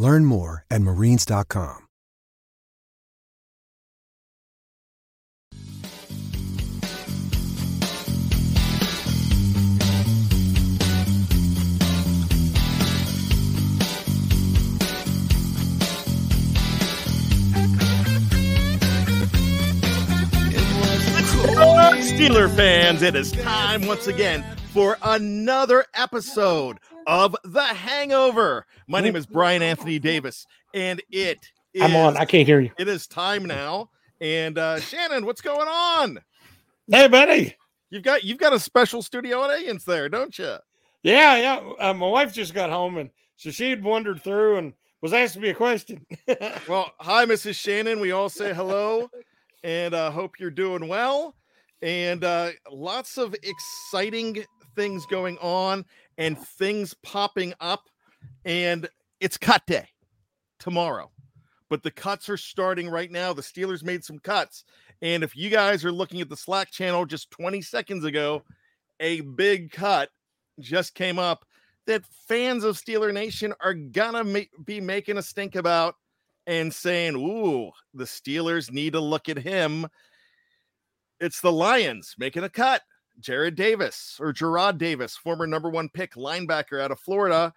Learn more at marines.com. Steeler fans, it is time once again for another episode of The Hangover. My name is Bryan Anthony Davis, and it is, I'm on. I can't hear you. It is time now. And uh Shannon, what's going on? Hey, buddy. You've got you've got a special studio audience there, don't you? Yeah, yeah. Uh, my wife just got home, and so she had wandered through and was asking me a question. Well, hi, Mrs. Shannon. We all say hello, and uh, hope you're doing well. And uh, lots of exciting things going on, and things popping up. And it's cut day tomorrow, but the cuts are starting right now. The Steelers made some cuts, and if you guys are looking at the Slack channel just 20 seconds ago, a big cut just came up that fans of Steeler Nation are gonna ma- be making a stink about and saying, "Ooh, the Steelers need to look at him." It's the Lions making a cut. Jarrad Davis or Gerard Davis, former number one pick linebacker out of Florida,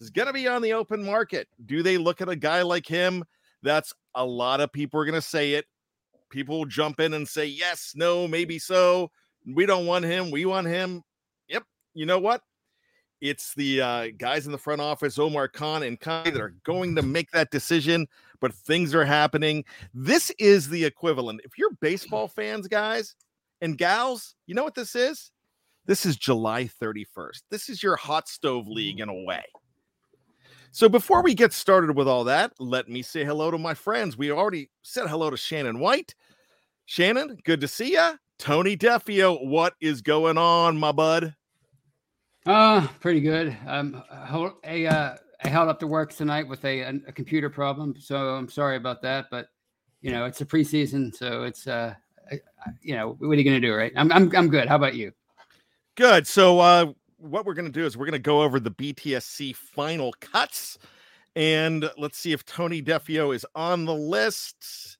is going to be on the open market. Do they look at a guy like him? That's a lot of people are going to say it. People will jump in and say, yes, no, maybe so. We don't want him. We want him. Yep. You know what? It's the uh, guys in the front office, Omar Khan and Kai, that are going to make that decision, but things are happening. This is the equivalent. If you're baseball fans, guys and gals, you know what this is? This is July 31st. This is your hot stove league in a way. So before we get started with all that, let me say hello to my friends. We already said hello to Shannon White. Shannon, good to see you. Tony Defeo, what is going on, my bud? Uh, pretty good. Um, I held- uh, I held up to work tonight with a, a computer problem, so I'm sorry about that. But you know, it's a preseason, so it's uh, you know, what are you gonna do, right? I'm I'm I'm good. How about you? Good. So uh what we're going to do is we're going to go over the BTSC final cuts and let's see if Tony Defeo is on the list.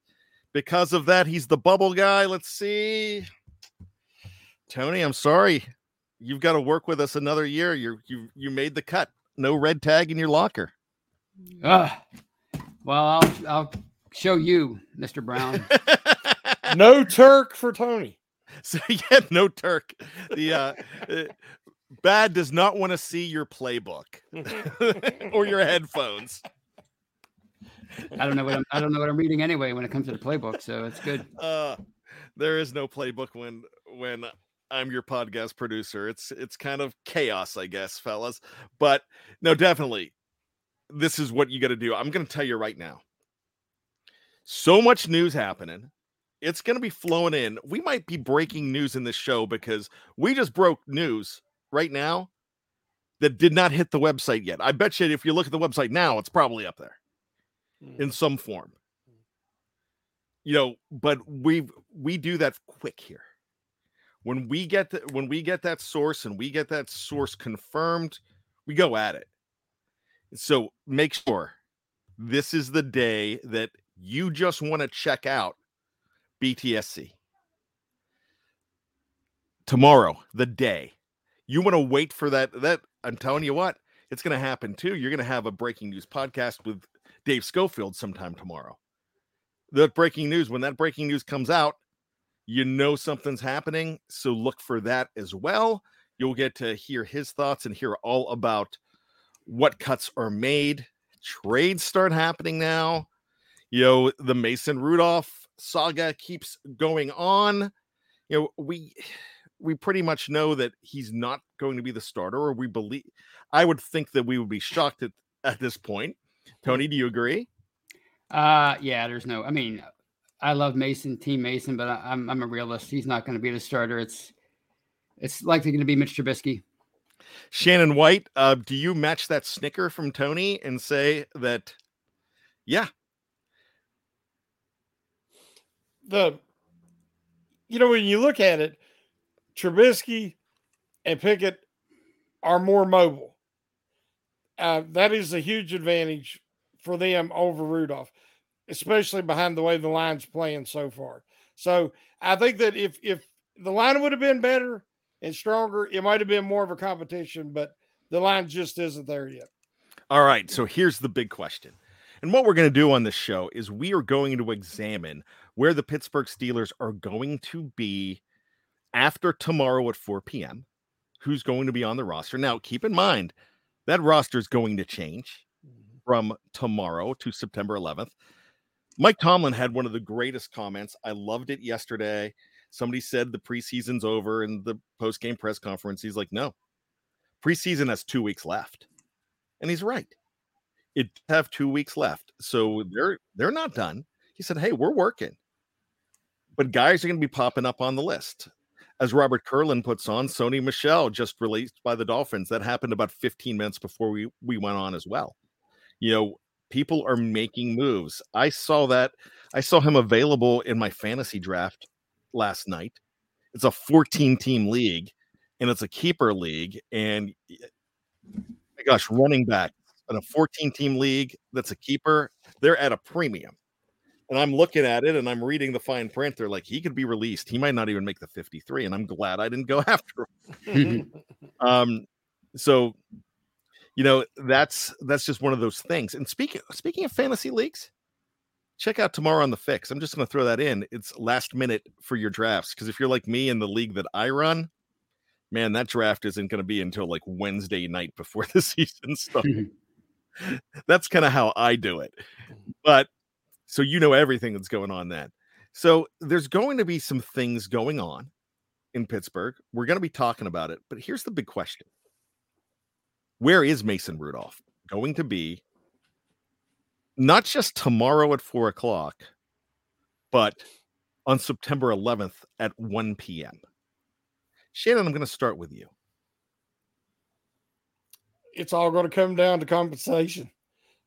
Because of that, he's the bubble guy. Let's see. Tony, I'm sorry. You've got to work with us another year. You you you made the cut. No red tag in your locker. Uh, well, I'll I'll show you, Mr. Brown. no Turk for Tony. So yeah, no Turk. The uh, uh, bad does not want to see your playbook or your headphones. I don't know what I'm I don't know what I'm reading anyway when it comes to the playbook, so it's good. Uh, there is no playbook when when I'm your podcast producer. It's it's kind of chaos, I guess, fellas. But no, definitely, this is what you got to do. I'm going to tell you right now. So much news happening. It's going to be flowing in. We might be breaking news in this show because we just broke news right now that did not hit the website yet. I bet you if you look at the website now, it's probably up there in mm. some form. You know, but we we do that quick here. When we get the, when we get that source and we get that source confirmed, we go at it. So make sure this is the day that you just want to check out BTSC. Tomorrow, the day. You want to wait for that that I'm telling you what, it's going to happen too. You're going to have a breaking news podcast with Dave Schofield sometime tomorrow. The breaking news, when that breaking news comes out, you know something's happening. So look for that as well. You'll get to hear his thoughts and hear all about what cuts are made. Trades start happening now. You know, the Mason Rudolph saga keeps going on. You know, we we pretty much know that he's not going to be the starter, or we believe. I would think that we would be shocked at, at this point. Tony, do you agree? Uh, yeah. There's no. I mean, I love Mason, Team Mason, but I, am I'm a realist. He's not going to be the starter. It's it's likely going to be Mitch Trubisky. Shannon White, uh, do you match that snicker from Tony and say that? Yeah. The, you know, when you look at it, Trubisky and Pickett are more mobile. Uh, that is a huge advantage for them over Rudolph, especially behind the way the line's playing so far. So I think that if if the line would have been better and stronger, it might have been more of a competition, but the line just isn't there yet. All right. So here's the big question. And what we're going to do on this show is we are going to examine where the Pittsburgh Steelers are going to be after tomorrow at 4 p.m. Who's going to be on the roster? Now, keep in mind that roster is going to change mm-hmm. from tomorrow to September 11th. Mike Tomlin had one of the greatest comments. I loved it yesterday. Somebody said the preseason's over in the post game press conference. He's like, no, preseason has two weeks left. And he's right. It have two weeks left. So they're they're not done. He said, Hey, we're working. But guys are going to be popping up on the list as Robert Curlin puts on, Sony Michel just released by the Dolphins. That happened about 15 minutes before we, we went on as well. You know, people are making moves. I saw that. I saw him available in my fantasy draft last night. It's a 14 team league and it's a keeper league. And eh, my gosh, running back in a 14 team league that's a keeper, they're at a premium and I'm looking at it and I'm reading the fine print. They're like, he could be released. He might not even make the 53. And I'm glad I didn't go after him. um, so you know, that's that's just one of those things. And speaking speaking of fantasy leagues, check out tomorrow on the fix. I'm just gonna throw that in. It's last minute for your drafts. Because if you're like me in the league that I run, man, that draft isn't gonna be until like Wednesday night before the season starts. that's kind of how I do it. Mm-hmm. But so you know everything that's going on then. So there's going to be some things going on in Pittsburgh. We're going to be talking about it, but here's the big question. Where is Mason Rudolph going to be? Not just tomorrow at four o'clock, but on September 11th at 1 p.m. Shannon, I'm going to start with you. It's all going to come down to compensation.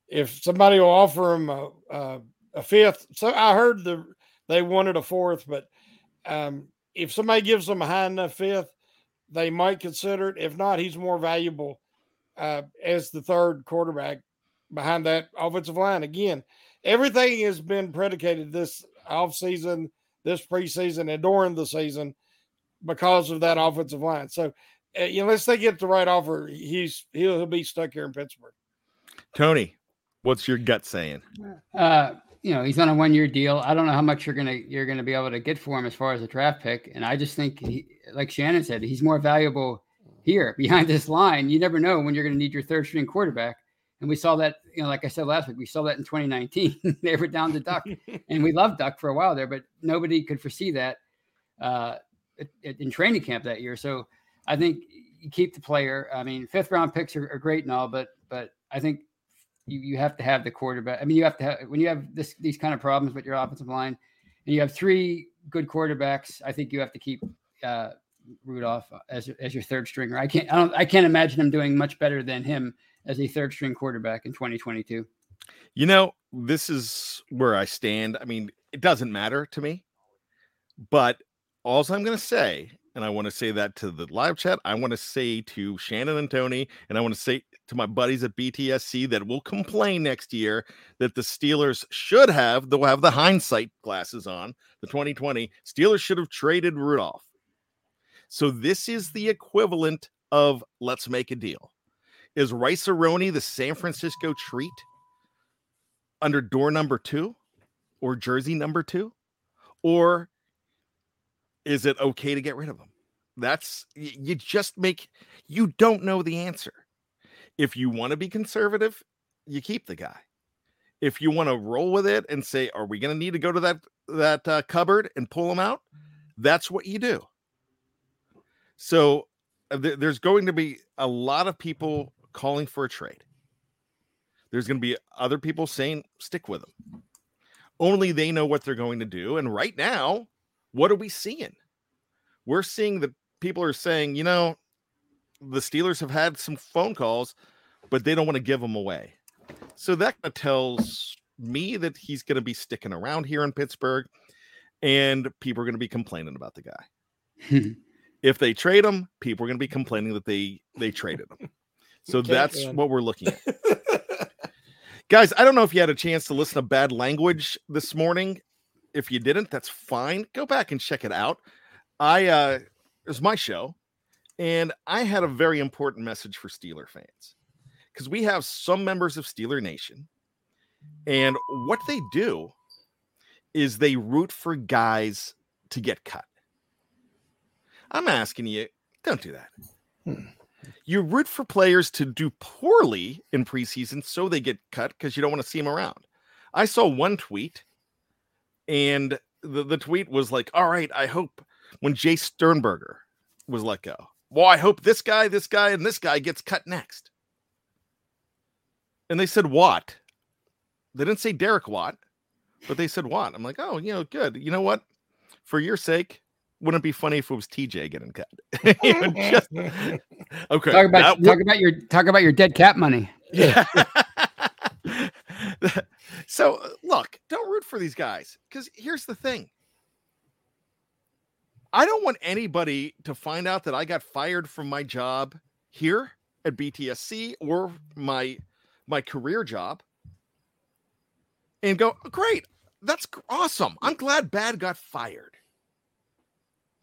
If somebody will offer him a, a a fifth. So I heard the they wanted a fourth, but um, if somebody gives them a high enough fifth, they might consider it. If not, he's more valuable uh, as the third quarterback behind that offensive line. Again, everything has been predicated this offseason, this preseason, and during the season because of that offensive line. So, unless they get the right offer, he's he'll, he'll be stuck here in Pittsburgh. Tony, what's your gut saying? Uh, you know he's on a one year deal. I don't know how much you're gonna you're gonna be able to get for him as far as a draft pick. And I just think, he, like Shannon said, he's more valuable here behind this line. You never know when you're gonna need your third string quarterback. And we saw that, you know, like I said last week, we saw that in 2019. they were down to Duck, and we loved Duck for a while there, but nobody could foresee that. uh, in training camp that year. So I think you keep the player. I mean, fifth round picks are, are great and all, but but I think you, you have to have the quarterback. I mean, you have to have when you have this these kind of problems with your offensive line, and you have three good quarterbacks. I think you have to keep uh, Rudolph as as your third stringer. I can't I don't I can't imagine him doing much better than him as a third string quarterback in 2022. You know, this is where I stand. I mean, it doesn't matter to me, but all I'm going to say, and I want to say that to the live chat, I want to say to Shannon and Tony, and I want to say to my buddies at BTSC that will complain next year that the Steelers should have, they'll have the hindsight glasses on, the 2020 Steelers should have traded Rudolph. So this is the equivalent of let's make a deal. Is Rice-A-Roni the San Francisco treat under door number two or jersey number two? Or is it okay to get rid of them? That's you just make you don't know the answer. If you want to be conservative, you keep the guy. If you want to roll with it and say, "Are we going to need to go to that that uh, cupboard and pull them out?" That's what you do. So uh, th- there's going to be a lot of people calling for a trade. There's going to be other people saying, "Stick with them." Only they know what they're going to do. And right now, what are we seeing? We're seeing that people are saying, you know, the Steelers have had some phone calls, but they don't want to give them away. So that tells me that he's going to be sticking around here in Pittsburgh, and people are going to be complaining about the guy. if they trade him, people are going to be complaining that they they traded him. So that's what we're looking at. Guys, I don't know if you had a chance to listen to bad language this morning. If you didn't, that's fine. Go back and check it out. I uh it was my show, and I had a very important message for Steeler fans because we have some members of Steeler Nation, and what they do is they root for guys to get cut. I'm asking you, don't do that. Hmm. You root for players to do poorly in preseason so they get cut because you don't want to see them around. I saw one tweet, and the, the tweet was like, All right, I hope when Jace Sternberger was let go. Well, I hope this guy, this guy, and this guy gets cut next. And they said what? They didn't say Derek Watt, but they said Watt. I'm like, oh, you know, good. You know what? For your sake, wouldn't it be funny if it was TJ getting cut? just, okay. Talk about talk about your talk about your dead cap money. Yeah. so uh, look, don't root for these guys because here's the thing. I don't want anybody to find out that I got fired from my job here at BTSC or my my career job and go, "Great. That's awesome. I'm glad Bad got fired."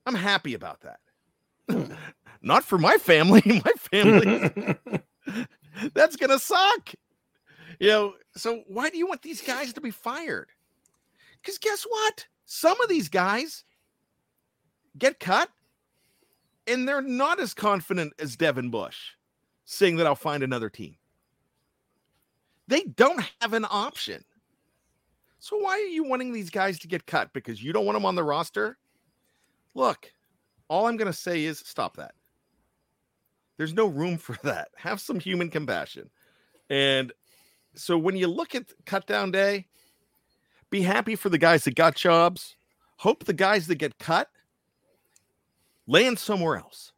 I'm happy about that. Not for my family. my family That's going to suck. You know, so why do you want these guys to be fired? Cuz guess what? Some of these guys get cut, and they're not as confident as Devin Bush saying that I'll find another team. They don't have an option. So why are you wanting these guys to get cut? Because you don't want them on the roster? Look, all I'm going to say is stop that. There's no room for that. Have some human compassion. And so when you look at cut down day, be happy for the guys that got jobs. Hope the guys that get cut land somewhere else.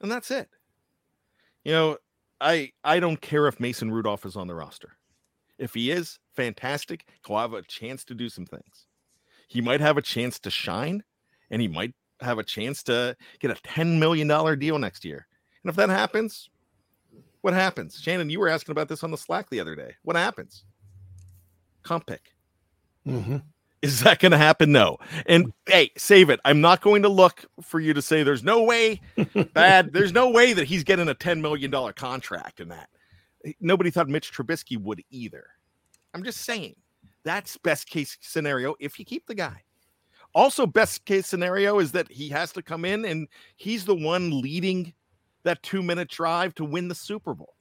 And that's it. You know, I I don't care if Mason Rudolph is on the roster. If he is, fantastic. He'll have a chance to do some things. He might have a chance to shine, and he might have a chance to get a $10 million deal next year. And if that happens, what happens? Shannon, you were asking about this on the Slack the other day. What happens? Comp pick. Mm-hmm. Is that going to happen? No. And hey, save it. I'm not going to look for you to say there's no way bad. there's no way that he's getting a $10 million contract in that. Nobody thought Mitch Trubisky would either. I'm just saying that's best case scenario if you keep the guy. Also, best case scenario is that he has to come in and he's the one leading that two minute drive to win the Super Bowl.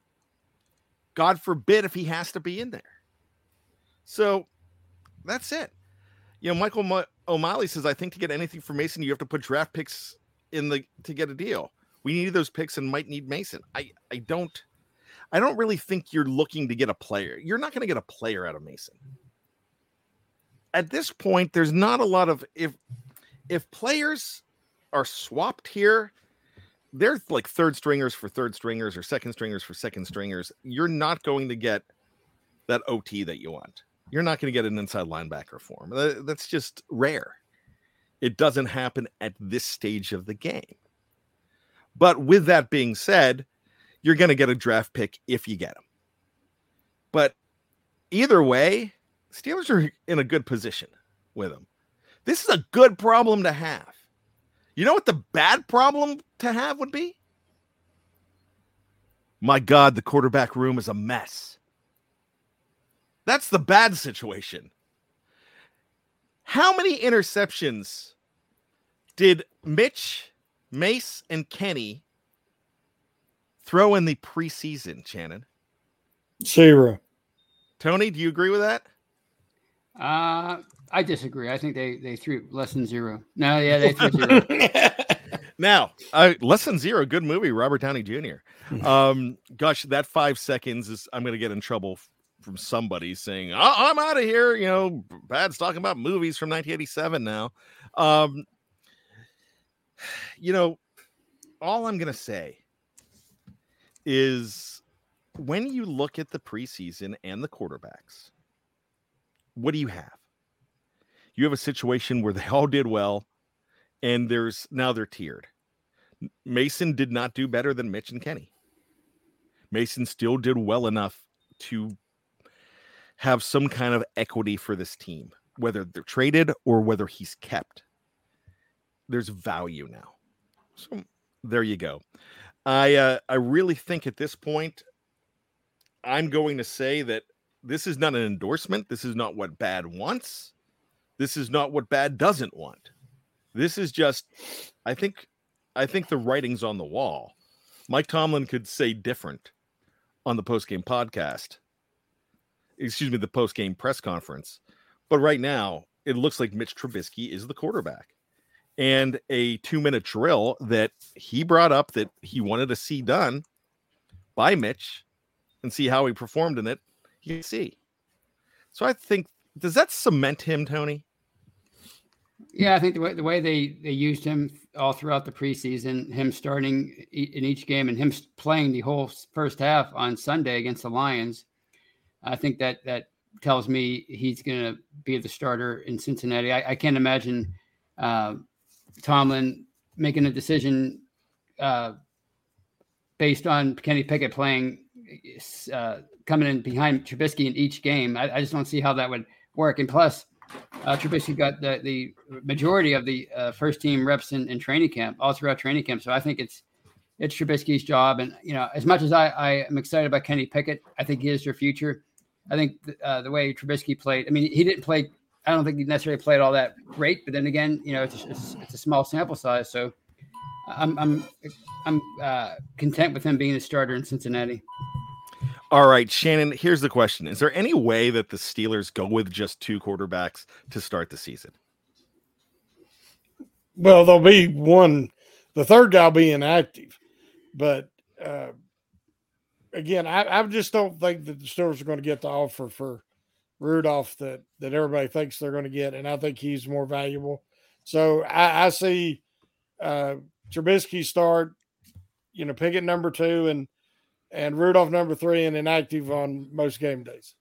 God forbid if he has to be in there. So that's it you know, Michael O'Malley says, I think to get anything from Mason, you have to put draft picks in the to get a deal. We need those picks and might need Mason. I I don't I don't really think you're looking to get a player. You're not going to get a player out of Mason. At this point, there's not a lot of if if players are swapped here, they're like third stringers for third stringers or second stringers for second stringers. You're not going to get that OT that you want. You're not going to get an inside linebacker form. That's just rare. It doesn't happen at this stage of the game. But with that being said, you're going to get a draft pick if you get him. But either way, Steelers are in a good position with him. This is a good problem to have. You know what the bad problem to have would be? My God, the quarterback room is a mess. That's the bad situation. How many interceptions did Mitch, Mace, and Kenny throw in the preseason, Shannon? Zero. Tony, do you agree with that? Uh, I disagree. I think they they threw less than zero. No, yeah, they threw zero. now, uh, less than zero. Good movie, Robert Downey Jr. Um, gosh, that five seconds is. I'm going to get in trouble from somebody saying I'm out of here. You know, Bad's talking about movies from 1987 now. Um, you know, all I'm going to say is when you look at the preseason and the quarterbacks, what do you have? You have a situation where they all did well, and there's now they're tiered. Mason did not do better than Mitch and Kenny. Mason still did well enough to have some kind of equity for this team, whether they're traded or whether he's kept. There's value now. So there you go. I uh, I really think at this point, I'm going to say that this is not an endorsement. This is not what Bad wants. This is not what Bad doesn't want. This is just, I think, I think the writing's on the wall. Mike Tomlin could say different on the post game podcast. Excuse me, the post game press conference. But right now, it looks like Mitch Trubisky is the quarterback. And a two minute drill that he brought up that he wanted to see done by Mitch and see how he performed in it you see. So I think does that cement him, Tony? Yeah, I think the way the way they they used him all throughout the preseason, him starting in each game and him playing the whole first half on Sunday against the Lions, I think that that tells me he's going to be the starter in Cincinnati. I, I can't imagine uh, Tomlin making a decision uh, based on Kenny Pickett playing uh, coming in behind Trubisky in each game. I, I, just don't see how that would work. And plus, uh, Trubisky got the, the majority of the uh, first team reps in, in, training camp, all throughout training camp. So I think it's it's Trubisky's job. And you know, as much as I, I am excited about Kenny Pickett, I think he is your future. I think uh, the way Trubisky played, I mean, he didn't play. I don't think he necessarily played all that great, but then again, you know, it's, it's, it's a small sample size, so I'm I'm I'm uh, content with him being a starter in Cincinnati. All right, Shannon, here's the question. Is there any way that the Steelers go with just two quarterbacks to start the season? Well, there'll be one, the third guy will be inactive. But uh, again, I, I just don't think that the Steelers are going to get the offer for Rudolph that, that everybody thinks they're going to get. And I think he's more valuable. So I, I see uh, Trubisky start, you know, pick at number two and and Rudolph number three and inactive on most game days.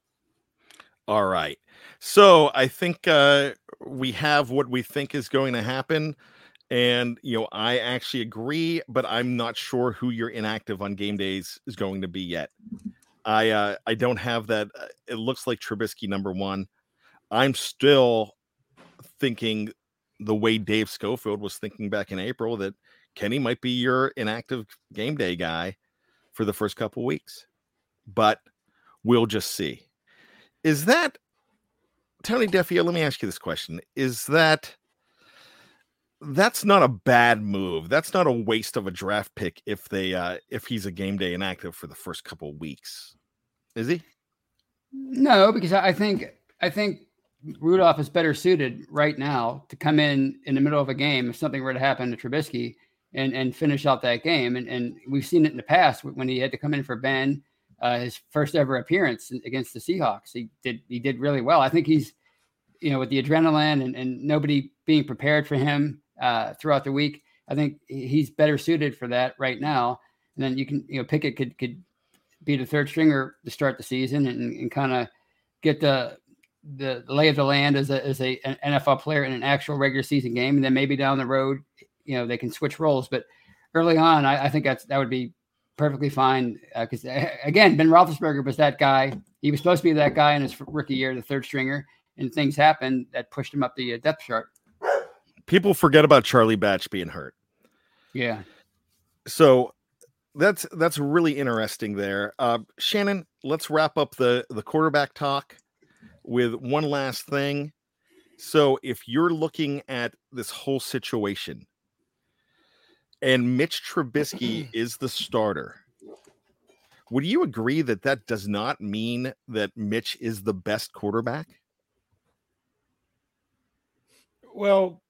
All right. So I think uh, we have what we think is going to happen. And, you know, I actually agree, but I'm not sure who your inactive on game days is going to be yet. I uh, I don't have that. Uh, it looks like Trubisky number one. I'm still thinking the way Dave Schofield was thinking back in April that Kenny might be your inactive game day guy for the first couple weeks, but we'll just see. Is that Tony Defeo? Let me ask you this question: Is that that's not a bad move? That's not a waste of a draft pick if they uh if he's a game day inactive for the first couple weeks, is he? No, because I think I think Rudolph is better suited right now to come in in the middle of a game if something were to happen to Trubisky and and finish out that game. And and we've seen it in the past when he had to come in for Ben, uh, his first ever appearance against the Seahawks. He did he did really well. I think he's you know with the adrenaline and, and nobody being prepared for him uh, throughout the week. I think he's better suited for that right now. And then you can you know Pickett could could be the third stringer to start the season and, and kind of get the the lay of the land as a as a an NFL player in an actual regular season game, and then maybe down the road you know they can switch roles. But early on, I, I think that's that would be perfectly fine because uh, again, Ben Roethlisberger was that guy. He was supposed to be that guy in his rookie year, the third stringer, and things happened that pushed him up the uh, depth chart. People forget about Charlie Batch being hurt. Yeah. So that's that's really interesting there. Uh, Shannon, let's wrap up the the quarterback talk with one last thing. So if you're looking at this whole situation and Mitch Trubisky is the starter, would you agree that that does not mean that Mitch is the best quarterback? Well,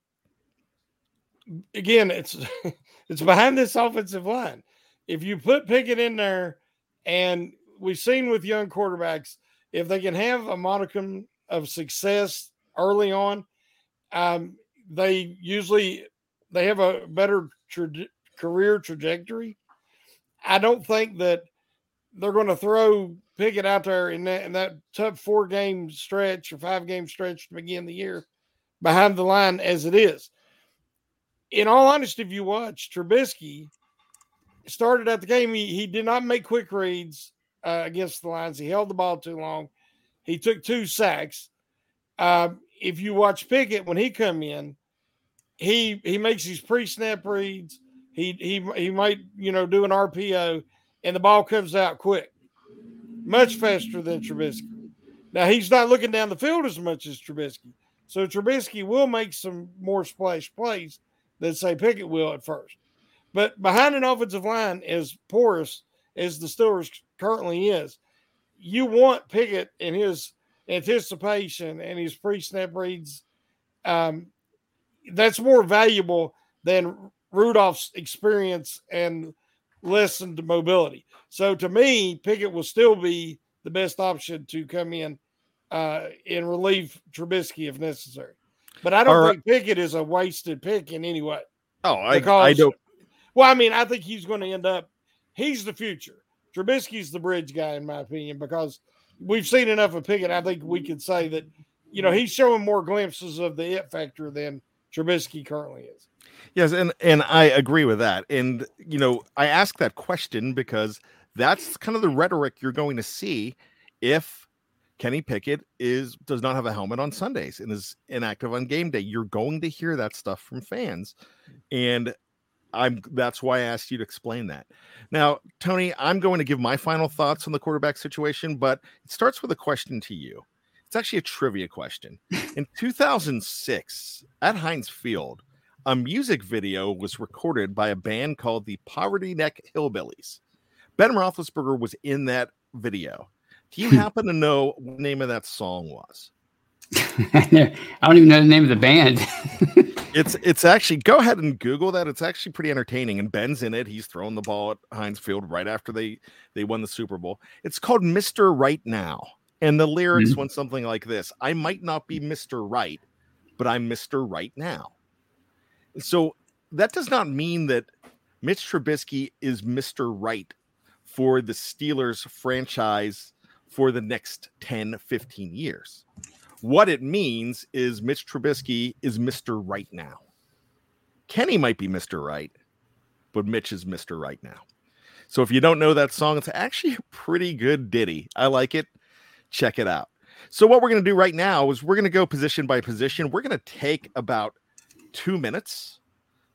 again, it's it's behind this offensive line. If you put Pickett in there, and we've seen with young quarterbacks, if they can have a modicum of success early on, um, they usually they have a better tra- career trajectory. I don't think that they're going to throw Pickett out there in that in that tough four game stretch or five game stretch to begin the year behind the line as it is. In all honesty, if you watch Trubisky started at the game, he, he did not make quick reads uh, against the Lions. He held the ball too long. He took two sacks. Uh, if you watch Pickett when he come in, he he makes these pre-snap reads. He he he might you know do an RPO, and the ball comes out quick, much faster than Trubisky. Now he's not looking down the field as much as Trubisky, so Trubisky will make some more splash plays than say Pickett will at first. But behind an offensive line as porous as the Steelers currently is, you want Pickett and his anticipation and his pre-snap reads. Um, that's more valuable than Rudolph's experience and lessened mobility. So to me, Pickett will still be the best option to come in uh, and relieve Trubisky if necessary. But I don't think Pickett is a wasted pick in any way. Oh, I, I don't. Well, I mean, I think he's going to end up. He's the future. Trubisky's the bridge guy, in my opinion, because we've seen enough of Pickett. I think we could say that, you know, he's showing more glimpses of the it factor than Trubisky currently is. Yes, and and I agree with that. And you know, I ask that question because that's kind of the rhetoric you're going to see if Kenny Pickett is does not have a helmet on Sundays and is inactive on game day. You're going to hear that stuff from fans. And I'm that's why I asked you to explain that. Now, Tony, I'm going to give my final thoughts on the quarterback situation, but it starts with a question to you. It's actually a trivia question. In 2006, at Heinz Field, a music video was recorded by a band called the Poverty Neck Hillbillies. Ben Roethlisberger was in that video. Do you hmm. happen to know what the name of that song was? I don't even know the name of the band. it's it's actually go ahead and Google that. It's actually pretty entertaining. And Ben's in it. He's throwing the ball at Heinz Field right after they they won the Super Bowl. It's called Mister Right Now, and the lyrics mm-hmm. went something like this: "I might not be Mister Right, but I'm Mister Right Now." So that does not mean that Mitch Trubisky is Mister Right for the Steelers franchise for the next 10, 15 years. What it means is Mitch Trubisky is Mr. Right now. Kenny might be Mr. Right, but Mitch is Mr. Right now. So if you don't know that song, it's actually a pretty good ditty. I like it. Check it out. So what we're going to do right now is we're going to go position by position. We're going to take about two minutes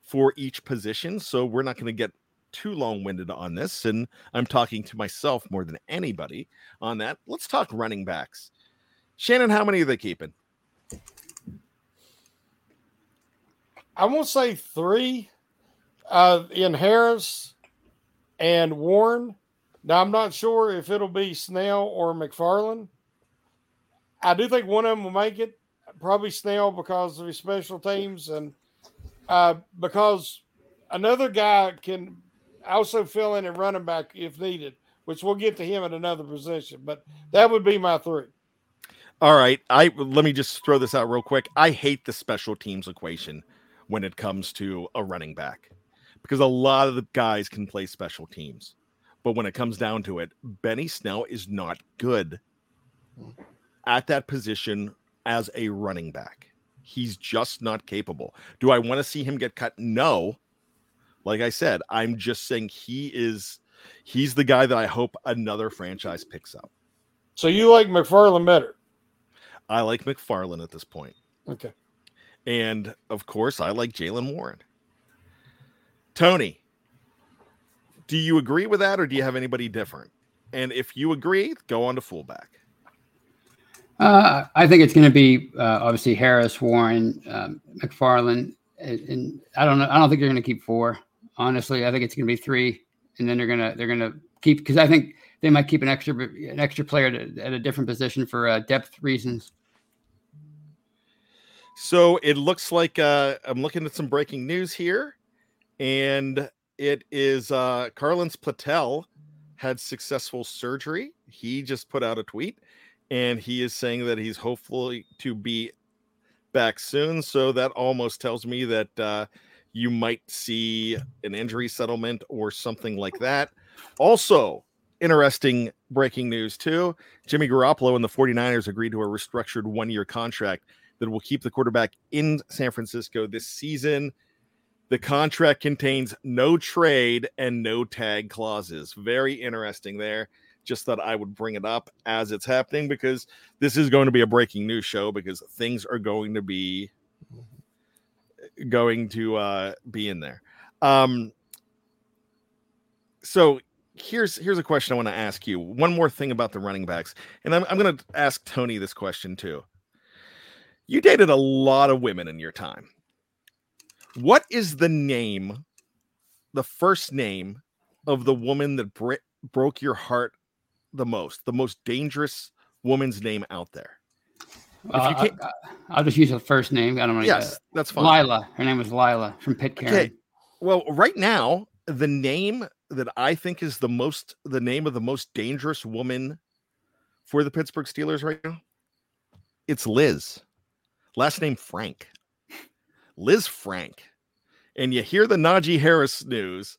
for each position. So we're not going to get too long winded on this. And I'm talking to myself more than anybody on that. Let's talk running backs. Shannon, how many are they keeping? I won't say three uh, in Harris and Warren. Now, I'm not sure if it'll be Snell or McFarland. I do think one of them will make it. probably Snell because of his special teams and uh, because another guy can also fill in at running back if needed, which we'll get to him at another position. But that would be my three. All right. I let me just throw this out real quick. I hate the special teams equation when it comes to a running back because a lot of the guys can play special teams. But when it comes down to it, Benny Snell is not good at that position as a running back. He's just not capable. Do I want to see him get cut? No. Like I said, I'm just saying he is he's the guy that I hope another franchise picks up. So you like McFarland better? I like McFarland at this point. Okay. And of course, I like Jaylen Warren. Tony, do you agree with that or do you have anybody different? And if you agree, go on to fullback. Uh, I think it's going to be uh, obviously Harris, Warren, um, McFarland, and, and, I don't know. I don't think they're going to keep four. Honestly, I think it's going to be three, and then they're gonna they're gonna keep because I think they might keep an extra an extra player to, at a different position for uh, depth reasons. So it looks like uh, I'm looking at some breaking news here, and it is uh, Carlin's Patel had successful surgery. He just put out a tweet, and he is saying that he's hopefully to be back soon. So that almost tells me that uh, you might see an injury settlement or something like that. Also, interesting breaking news too. Jimmy Garoppolo and the 49ers agreed to a restructured one-year contract that will keep the quarterback in San Francisco this season. The contract contains no trade and no tag clauses. Very interesting there. Just thought I would bring it up as it's happening because this is going to be a breaking news show because things are going to be going to uh, be in there. Um, so here's here's a question I want to ask you. One more thing about the running backs, and I'm I'm going to ask Tony this question too. You dated a lot of women in your time. What is the name, the first name of the woman that br- broke your heart the most, the most dangerous woman's name out there? Uh, I, will just use the first name. I don't know. Yes, that's fine. Lila. Her name was Lila from Pitcairn. Okay. Well, right now, the name that I think is the most, the name of the most dangerous woman for the Pittsburgh Steelers right now, it's Liz. Last name Frank. Liz Frank. And you hear the Najee Harris news,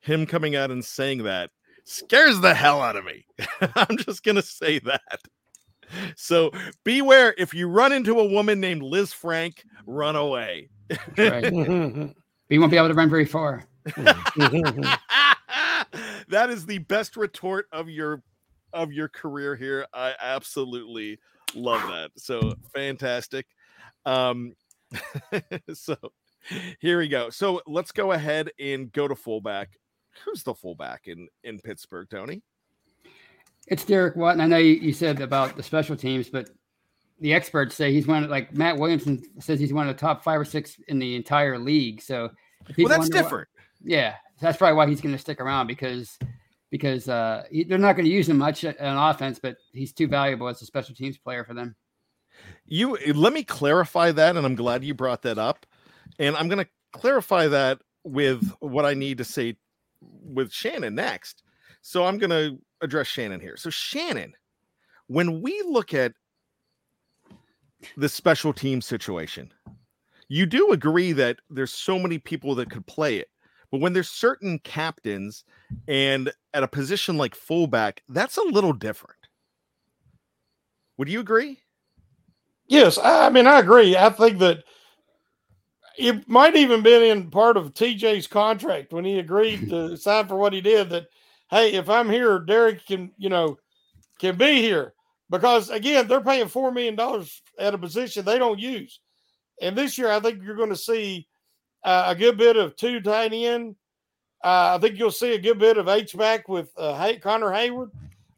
him coming out and saying that scares the hell out of me. I'm just going to say that. So beware if you run into a woman named Liz Frank, run away. right. you won't be able to run very far. that is the best retort of your of your career here. I absolutely love that. So fantastic. Um so here we go. So let's go ahead and go to fullback. Who's the fullback in in Pittsburgh, Tony? It's Derek Watt. And I know you, you said about the special teams, but the experts say he's one of like Matt Williamson says he's one of the top five or six in the entire league. So well, that's different. yeah, that's probably why he's going to stick around because because uh, he, they're not going to use him much on offense, but he's too valuable as a special teams player for them. You let me clarify that, and I'm glad you brought that up. And I'm going to clarify that with what I need to say with Shannon next. So I'm going to address Shannon here. So Shannon, when we look at the special team situation, you do agree that there's so many people that could play it. But when there's certain captains and at a position like fullback, that's a little different. Would you agree? Yes, I mean I agree. I think that it might even been in part of TJ's contract when he agreed to sign for what he did that hey, if I'm here, Derek can, you know, can be here. Because again, they're paying four million dollars at a position they don't use. And this year, I think you're going to see uh, a good bit of two tight end. Uh, I think you'll see a good bit of H back with uh, Hay- Connor Heyward,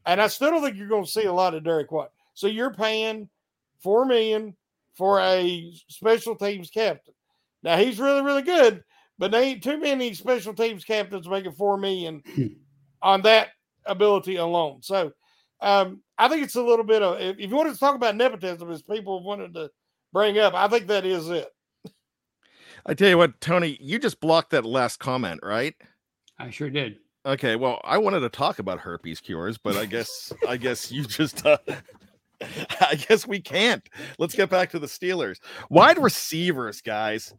and I still don't think you're going to see a lot of Derek Watt. So you're paying four million for a special teams captain. Now he's really, really good, but there ain't too many special teams captains making four million on that ability alone. So um, I think it's a little bit of if you wanted to talk about nepotism, as people wanted to bring up. I think that is it. I tell you what, Tony, you just blocked that last comment, right? I sure did. Okay, well, I wanted to talk about herpes cures, but I guess I guess you just uh, I guess we can't. Let's get back to the Steelers. Wide receivers, guys.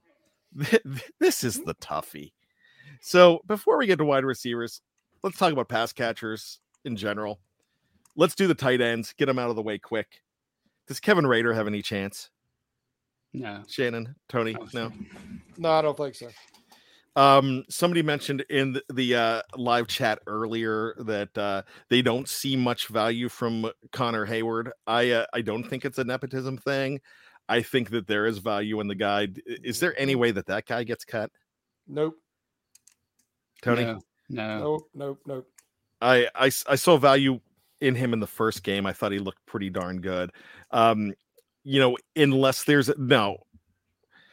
This is the toughie. So, before we get to wide receivers, let's talk about pass catchers in general. Let's do the tight ends, get them out of the way quick. Does Kevin Rader have any chance? No. Shannon, Tony, no. No, I don't think so. Um, somebody mentioned in the, the uh, live chat earlier that uh, they don't see much value from Connor Heyward. I uh, I don't think it's a nepotism thing. I think that there is value in the guy. Is there any way that that guy gets cut, Nope. Tony? No. No. Nope. Nope. Nope. I, I s- I saw value in him in the first game. I thought he looked pretty darn good. Um, you know, unless there's no,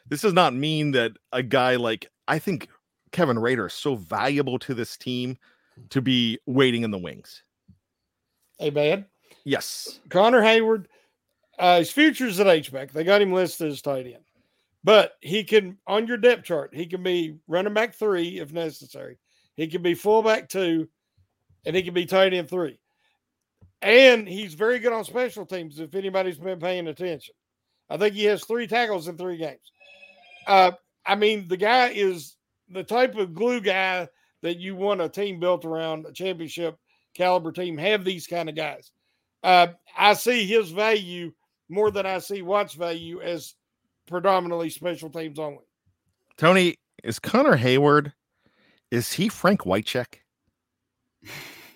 this does not mean that a guy like I think Kevin Rader is so valuable to this team to be waiting in the wings. Hey, man. Yes. Connor Heyward, uh, his future's at H-back. They got him listed as tight end. But he can, on your depth chart, he can be running back three if necessary. He can be fullback two, and he can be tight end three. And he's very good on special teams if anybody's been paying attention. I think he has three tackles in three games. Uh, I mean, the guy is the type of glue guy that you want a team built around, a championship caliber team, have these kind of guys. Uh, I see his value more than I see Watt's value as predominantly special teams only. Tony, is Connor Heyward, is he Frank Wycheck?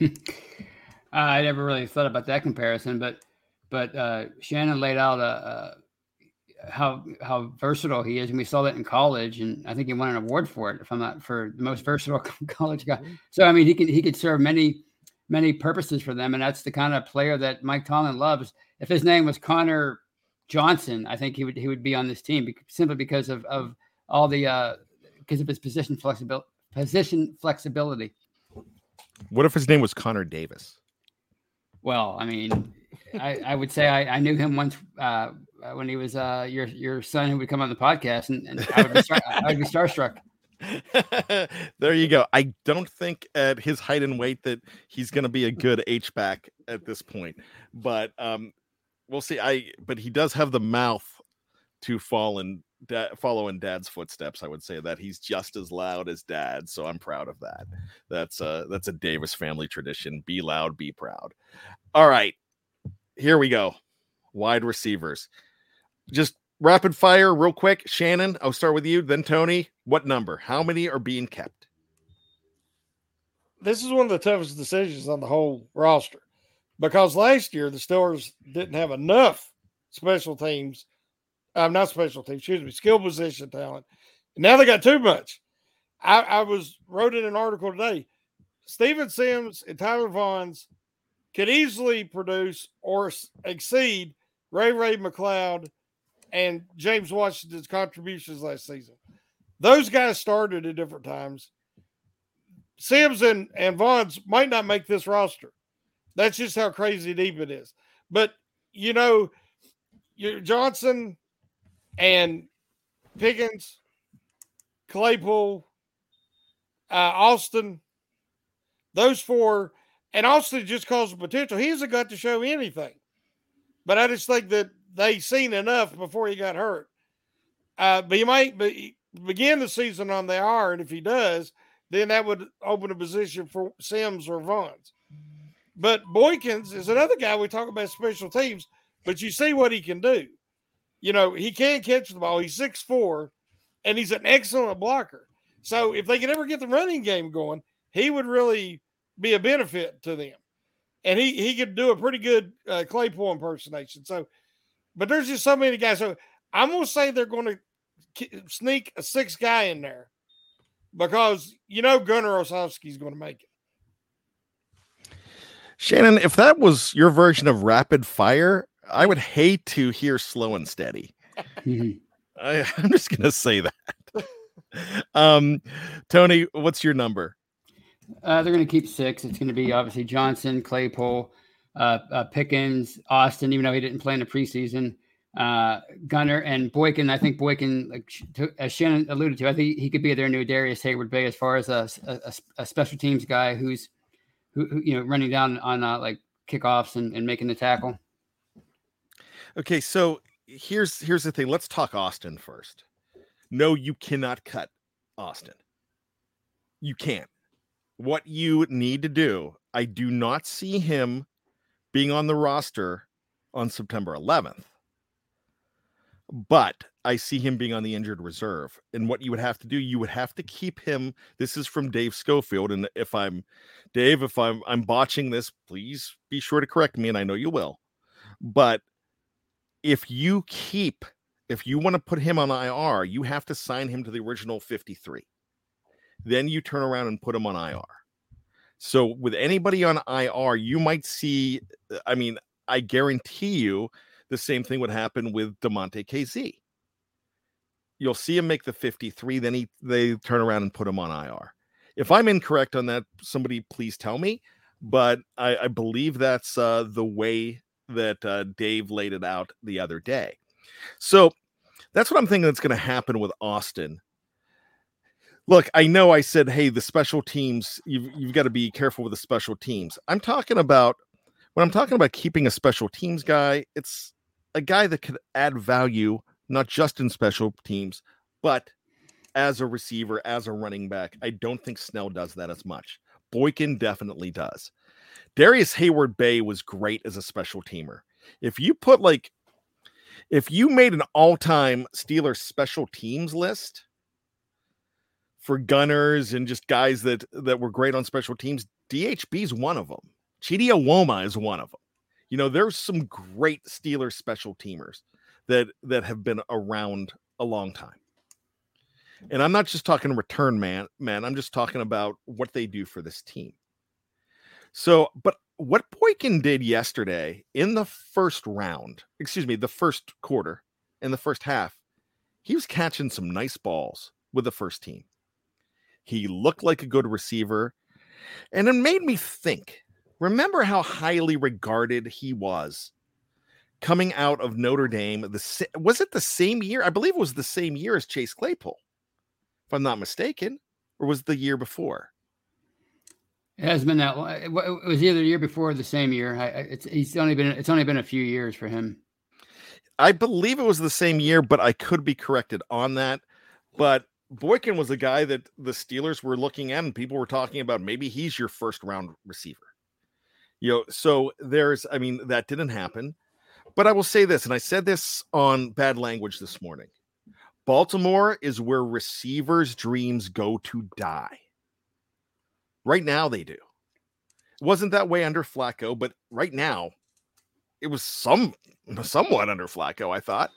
I never really thought about that comparison, but but uh, Shannon laid out a, a how how versatile he is, and we saw that in college, and I think he won an award for it, if I'm not for the most versatile college guy. So I mean, he can he could serve many many purposes for them, and that's the kind of player that Mike Tomlin loves. If his name was Connor Johnson, I think he would he would be on this team simply because of of all the uh, because of his position flexibility position flexibility. What if his name was Connor Davis? Well, I mean, I, I would say I, I knew him once uh, when he was uh, your your son who would come on the podcast, and, and I, would be star- I would be starstruck. there you go. I don't think at his height and weight that he's going to be a good H back at this point, but um, we'll see. I but he does have the mouth to fall in da- follow in Dad's footsteps. I would say that he's just as loud as Dad, so I'm proud of that. That's a that's a Davis family tradition. Be loud, be proud. All right, here we go. Wide receivers, just rapid fire, real quick. Shannon, I'll start with you. Then Tony. What number? How many are being kept? This is one of the toughest decisions on the whole roster because last year the Steelers didn't have enough special teams. I'm not special teams, excuse me, skill position talent. And now they got too much. I, I was wrote in an article today. Steven Sims and Tyler Vaughns could easily produce or exceed Ray Ray McCloud and James Washington's contributions last season. Those guys started at different times. Sims and, and Vaughns might not make this roster. That's just how crazy deep it is. But you know, Johnson and Pickens, Claypool, uh, Austin, those four, and Austin just calls the potential. He hasn't got to show anything. But I just think that they seen enough before he got hurt. Uh, but he might be, begin the season on the IR, and if he does, then that would open a position for Sims or Vaughns. But Boykins is another guy we talk about special teams, but you see what he can do. You know, he can catch the ball. He's 6'4, and he's an excellent blocker. So if they can ever get the running game going, he would really be a benefit to them. And he he could do a pretty good uh, Claypool impersonation. So, but there's just so many guys. So I'm going to say they're going to sneak a sixth guy in there because you know Gunner Olszewski's going to make it. Shannon, if that was your version of rapid fire, I would hate to hear slow and steady. I, I'm just gonna say that. um, Tony, what's your number? Uh, they're going to keep six. It's going to be obviously Johnson, Claypool, uh, uh, Pickens, Austin, even though he didn't play in the preseason, uh, Gunner and Boykin. I think Boykin, like as Shannon alluded to, I think he could be their new Darrius Heyward-Bey as far as a, a, a special teams guy who's who, who, you know running down on uh, like kickoffs and, and making the tackle. Okay, so here's here's the thing. Let's talk Austin first. No, you cannot cut Austin. You can't. What you need to do, I do not see him being on the roster on September 11th. But I see him being on the injured reserve. And what you would have to do, you would have to keep him. This is from Dave Schofield. And if I'm Dave, if I'm I'm botching this, please be sure to correct me, and I know you will. But if you keep, if you want to put him on IR, you have to sign him to the original 53. Then you turn around and put him on IR. So with anybody on IR, you might see, I mean, I guarantee you the same thing would happen with Damontae Kazee. You'll see him make the 53, then he they turn around and put him on IR. If I'm incorrect on that, somebody please tell me. But I, I believe that's uh, the way that uh, Dave laid it out the other day. So that's what I'm thinking that's going to happen with Austin. Look, I know I said, hey, the special teams, you've, you've got to be careful with the special teams. I'm talking about when I'm talking about keeping a special teams guy, it's a guy that could add value, not just in special teams, but as a receiver, as a running back. I don't think Snell does that as much. Boykin definitely does. Darrius Heyward-Bey was great as a special teamer. If you put like, if you made an all time Steelers special teams list for gunners and just guys that that were great on special teams, DHB is one of them. Chidi Iwuoma is one of them. You know, there's some great Steelers special teamers that that have been around a long time. And I'm not just talking return man, man. I'm just talking about what they do for this team. So, but what Boykin did yesterday in the first round, excuse me, the first quarter, in the first half, he was catching some nice balls with the first team. He looked like a good receiver. And it made me think remember how highly regarded he was coming out of Notre Dame. The was it the same year? I believe it was the same year as Chase Claypool if I'm not mistaken, or was it the year before? It has been that. long. It was either the year before or the same year. I, it's he's only been it's only been a few years for him. I believe it was the same year, but I could be corrected on that. But Boykin was a guy that the Steelers were looking at, and people were talking about maybe he's your first round receiver. You know, so there's, I mean, that didn't happen. But I will say this, and I said this on bad language this morning. Baltimore is where receivers' dreams go to die. Right now, they do. It wasn't that way under Flacco, but right now, it was some somewhat under Flacco, I thought.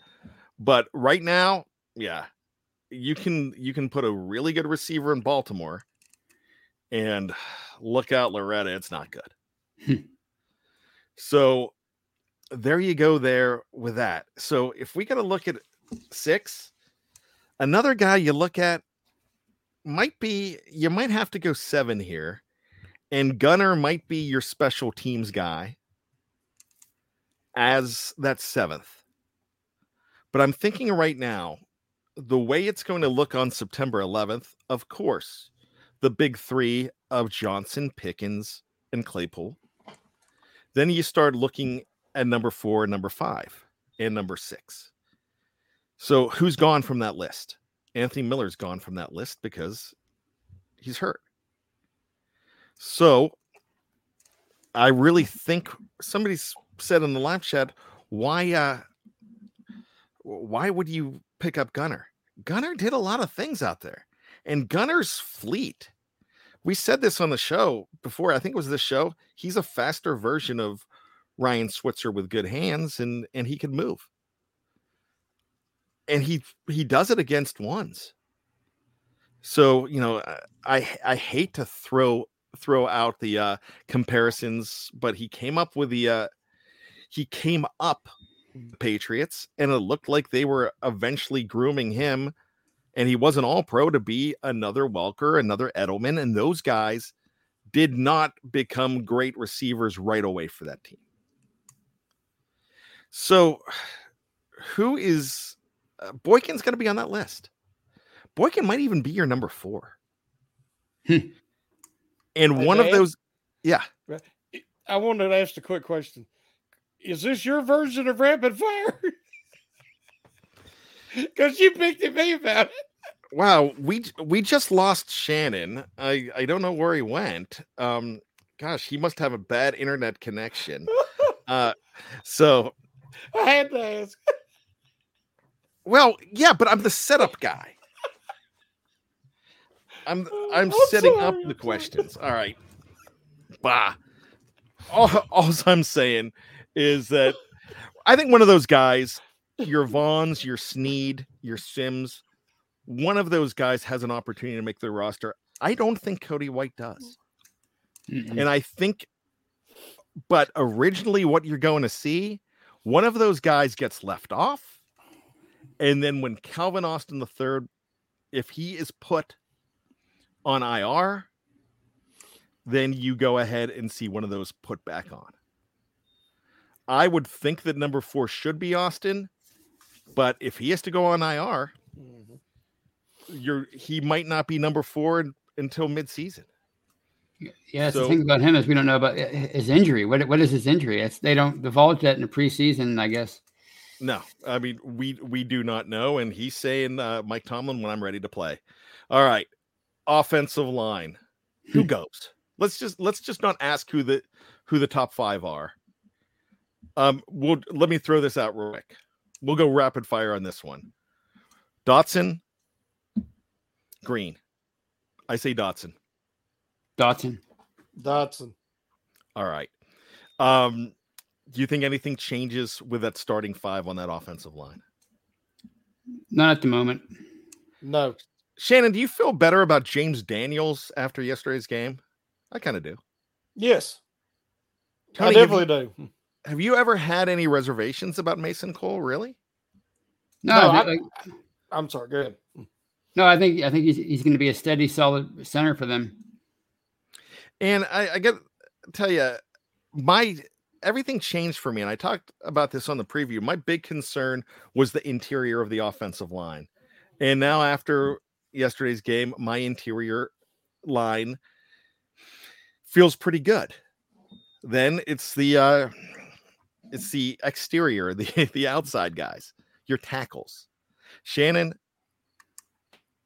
But right now, yeah, you can you can put a really good receiver in Baltimore, and look out, Loretta, it's not good. So there you go there with that. So if we got to look at six, Another guy you look at might be you might have to go seven here, and Gunner might be your special teams guy as that seventh. But I'm thinking right now, the way it's going to look on September 11th, of course, the big three of Johnson, Pickens, and Claypool. Then you start looking at number four, number five, and number six. So who's gone from that list? Anthony Miller's gone from that list because he's hurt. So I really think somebody said in the live chat, why uh why would you pick up Gunner? Gunner did a lot of things out there. And Gunner's fleet. We said this on the show before. I think it was this show. He's a faster version of Ryan Switzer with good hands and and he can move and he he does it against ones. So you know, I I hate to throw throw out the uh, comparisons, but he came up with the uh, he came up the Patriots, and it looked like they were eventually grooming him, and he wasn't all pro to be another Welker, another Edelman, and those guys did not become great receivers right away for that team. So who is uh, Boykin's going to be on that list. Boykin might even be your number four. Hmm. and Hey, one of Dad? those, yeah, I wanted to ask a quick question. Is this your version of rapid fire? Because you picked at me about it. wow, we we just lost Shannon. I I don't know where he went. Um, gosh, he must have a bad internet connection. Uh, so I had to ask. well, yeah, but I'm the setup guy. I'm I'm I'm setting sorry, up I'm the sorry. questions. All right. Bah. All, all I'm saying is that I think one of those guys, your Vaughns, your Sneed, your Sims, one of those guys has an opportunity to make the roster. I don't think Cody White does. Mm-mm. And I think, but originally, what you're going to see, one of those guys gets left off. And then when Calvin Austin the third, if he is put on IR, then you go ahead and see one of those put back on. I would think that number four should be Austin, but if he has to go on IR, you're he might not be number four until midseason. Yeah, So- the thing about him is we don't know about uh, his injury. What what is his injury? It's, they don't divulge that in the preseason, I guess. No, I mean we we do not know, and he's saying uh, Mike Tomlin when I'm ready to play. All right, offensive line, who goes? Let's just let's just not ask who the who the top five are. Um, we'll let me throw this out real quick. We'll go rapid fire on this one. Dotson, Green. I say Dotson. Dotson. Dotson. All right. Um, do you think anything changes with that starting five on that offensive line? Not at the moment. No. Shannon, do you feel better about James Daniels after yesterday's game? I kind of do. Yes. Tony, I definitely you- do. Have you ever had any reservations about Mason Cole? Really? No, No, I, I- like, I'm sorry. Go ahead. no, I think I think he's he's going to be a steady, solid center for them. And I, I get tell you, my everything changed for me. And I talked about this on the preview. My big concern was the interior of the offensive line. And now after yesterday's game, my interior line feels pretty good. Then it's the uh it's the exterior, the the outside guys, your tackles. Shannon,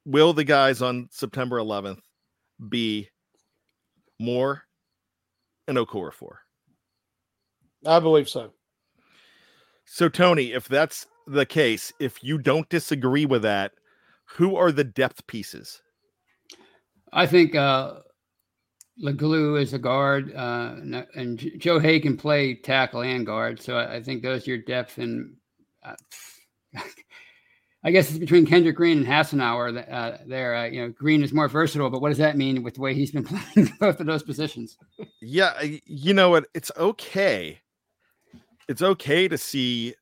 will the guys on September 11th be Moore and Okorafor? I believe so. So, Tony, if that's the case, if you don't disagree with that, who are the depth pieces? I think uh, Leglue is a guard, uh, and, Joe Haeg can play tackle and guard. So I, I think those are your depth. And uh, I guess it's between Kendrick Green and Hassenauer th- uh, there. Uh, you know, Green is more versatile, but what does that mean with the way he's been playing both of those positions? Yeah, you know what? It's okay. It's okay to see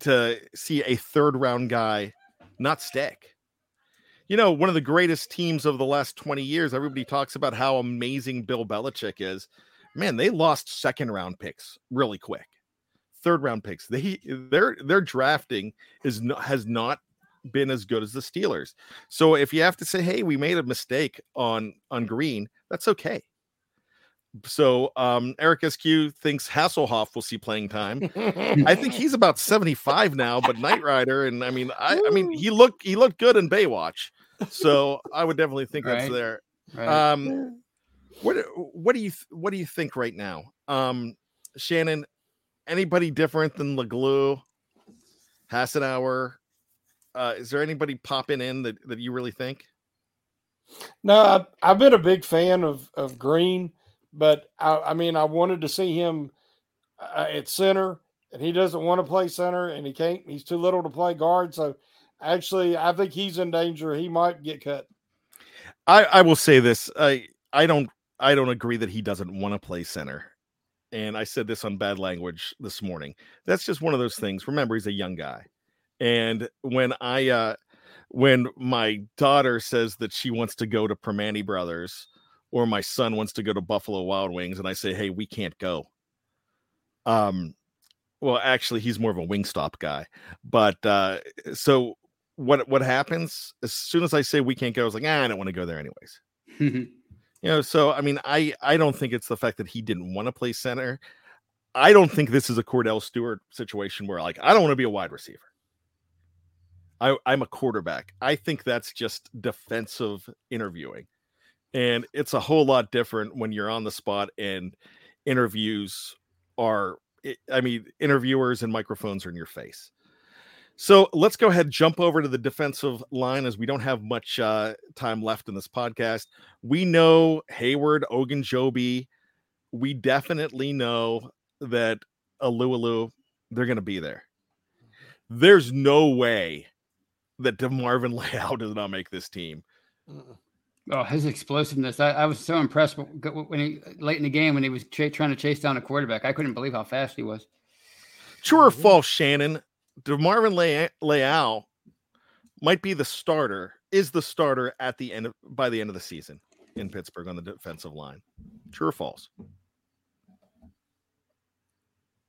to see a third round guy not stick. You know, one of the greatest teams of the last 20 years, everybody talks about how amazing Bill Belichick is. Man, they lost second round picks really quick. Third round picks. They their their drafting is has not been as good as the Steelers. So if you have to say, "Hey, we made a mistake on on Green," that's okay. So um Eric SQ thinks Hasselhoff will see playing time. I think he's about 75 now, but Knight Rider, and I mean, I, I mean, he looked he looked good in Baywatch, so I would definitely think that's there. Right? Um, what what do you what do you think right now, um, Shannon? Anybody different than Leglue, Hassenauer? Uh, is there anybody popping in that, that you really think? No, I've, I've been a big fan of of Green, but I, I mean, I wanted to see him uh, at center, and he doesn't want to play center, and he can't. He's too little to play guard. So, actually, I think he's in danger. He might get cut. I, I will say this. I I don't I don't agree that he doesn't want to play center. And I said this on bad language this morning. That's just one of those things. Remember, he's a young guy. And when I uh when my daughter says that she wants to go to Primanti Brothers or my son wants to go to Buffalo Wild Wings and I say, "Hey, we can't go." Um Well, actually, he's more of a Wingstop guy. But uh, so what what happens as soon as I say we can't go? I was like, ah, I don't want to go there anyways. you know, so I mean, I I don't think it's the fact that he didn't want to play center. I don't think this is a Kordell Stewart situation where like I don't want to be a wide receiver. I, I'm a quarterback. I think that's just defensive interviewing. And it's a whole lot different when you're on the spot and interviews are, I mean, interviewers and microphones are in your face. So let's go ahead, jump over to the defensive line as we don't have much uh, time left in this podcast. We know Heyward, Ogunjobi. We definitely know that Alualu, they're going to be there. There's no way that DeMarvin Leal does not make this team. Oh, his explosiveness! I, I was so impressed when he late in the game when he was ch- trying to chase down a quarterback. I couldn't believe how fast he was. True or false, Shannon? DeMarvin Le- Leal might be the starter. Is the starter at the end of, by the end of the season in Pittsburgh on the defensive line? True or false?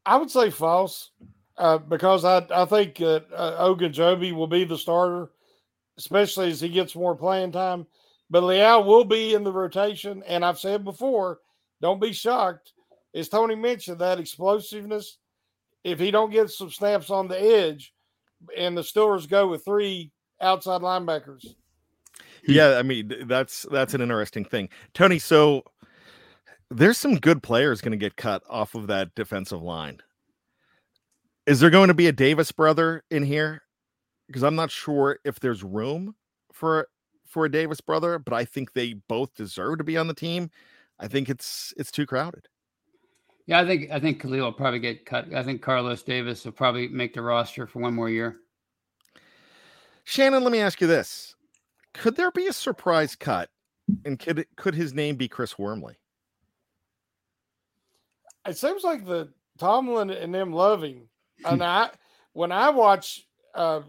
I would say false uh, because I I think uh, uh, Ogunjobi will be the starter, especially as he gets more playing time. But Leal will be in the rotation, and I've said before, don't be shocked. As Tony mentioned, that explosiveness. If he don't get some snaps on the edge, and the Steelers go with three outside linebackers. Yeah, I mean that's that's an interesting thing, Tony. So there's some good players going to get cut off of that defensive line. Is there going to be a Davis brother in here? Because I'm not sure if there's room for for a Davis brother, but I think they both deserve to be on the team. I think it's it's too crowded. Yeah, I think I think Khalil will probably get cut. I think Carlos Davis will probably make the roster for one more year. Shannon, let me ask you this: Could there be a surprise cut, and could could his name be Chris Wormley? It seems like the Tomlin and them loving and I when I watch, uh,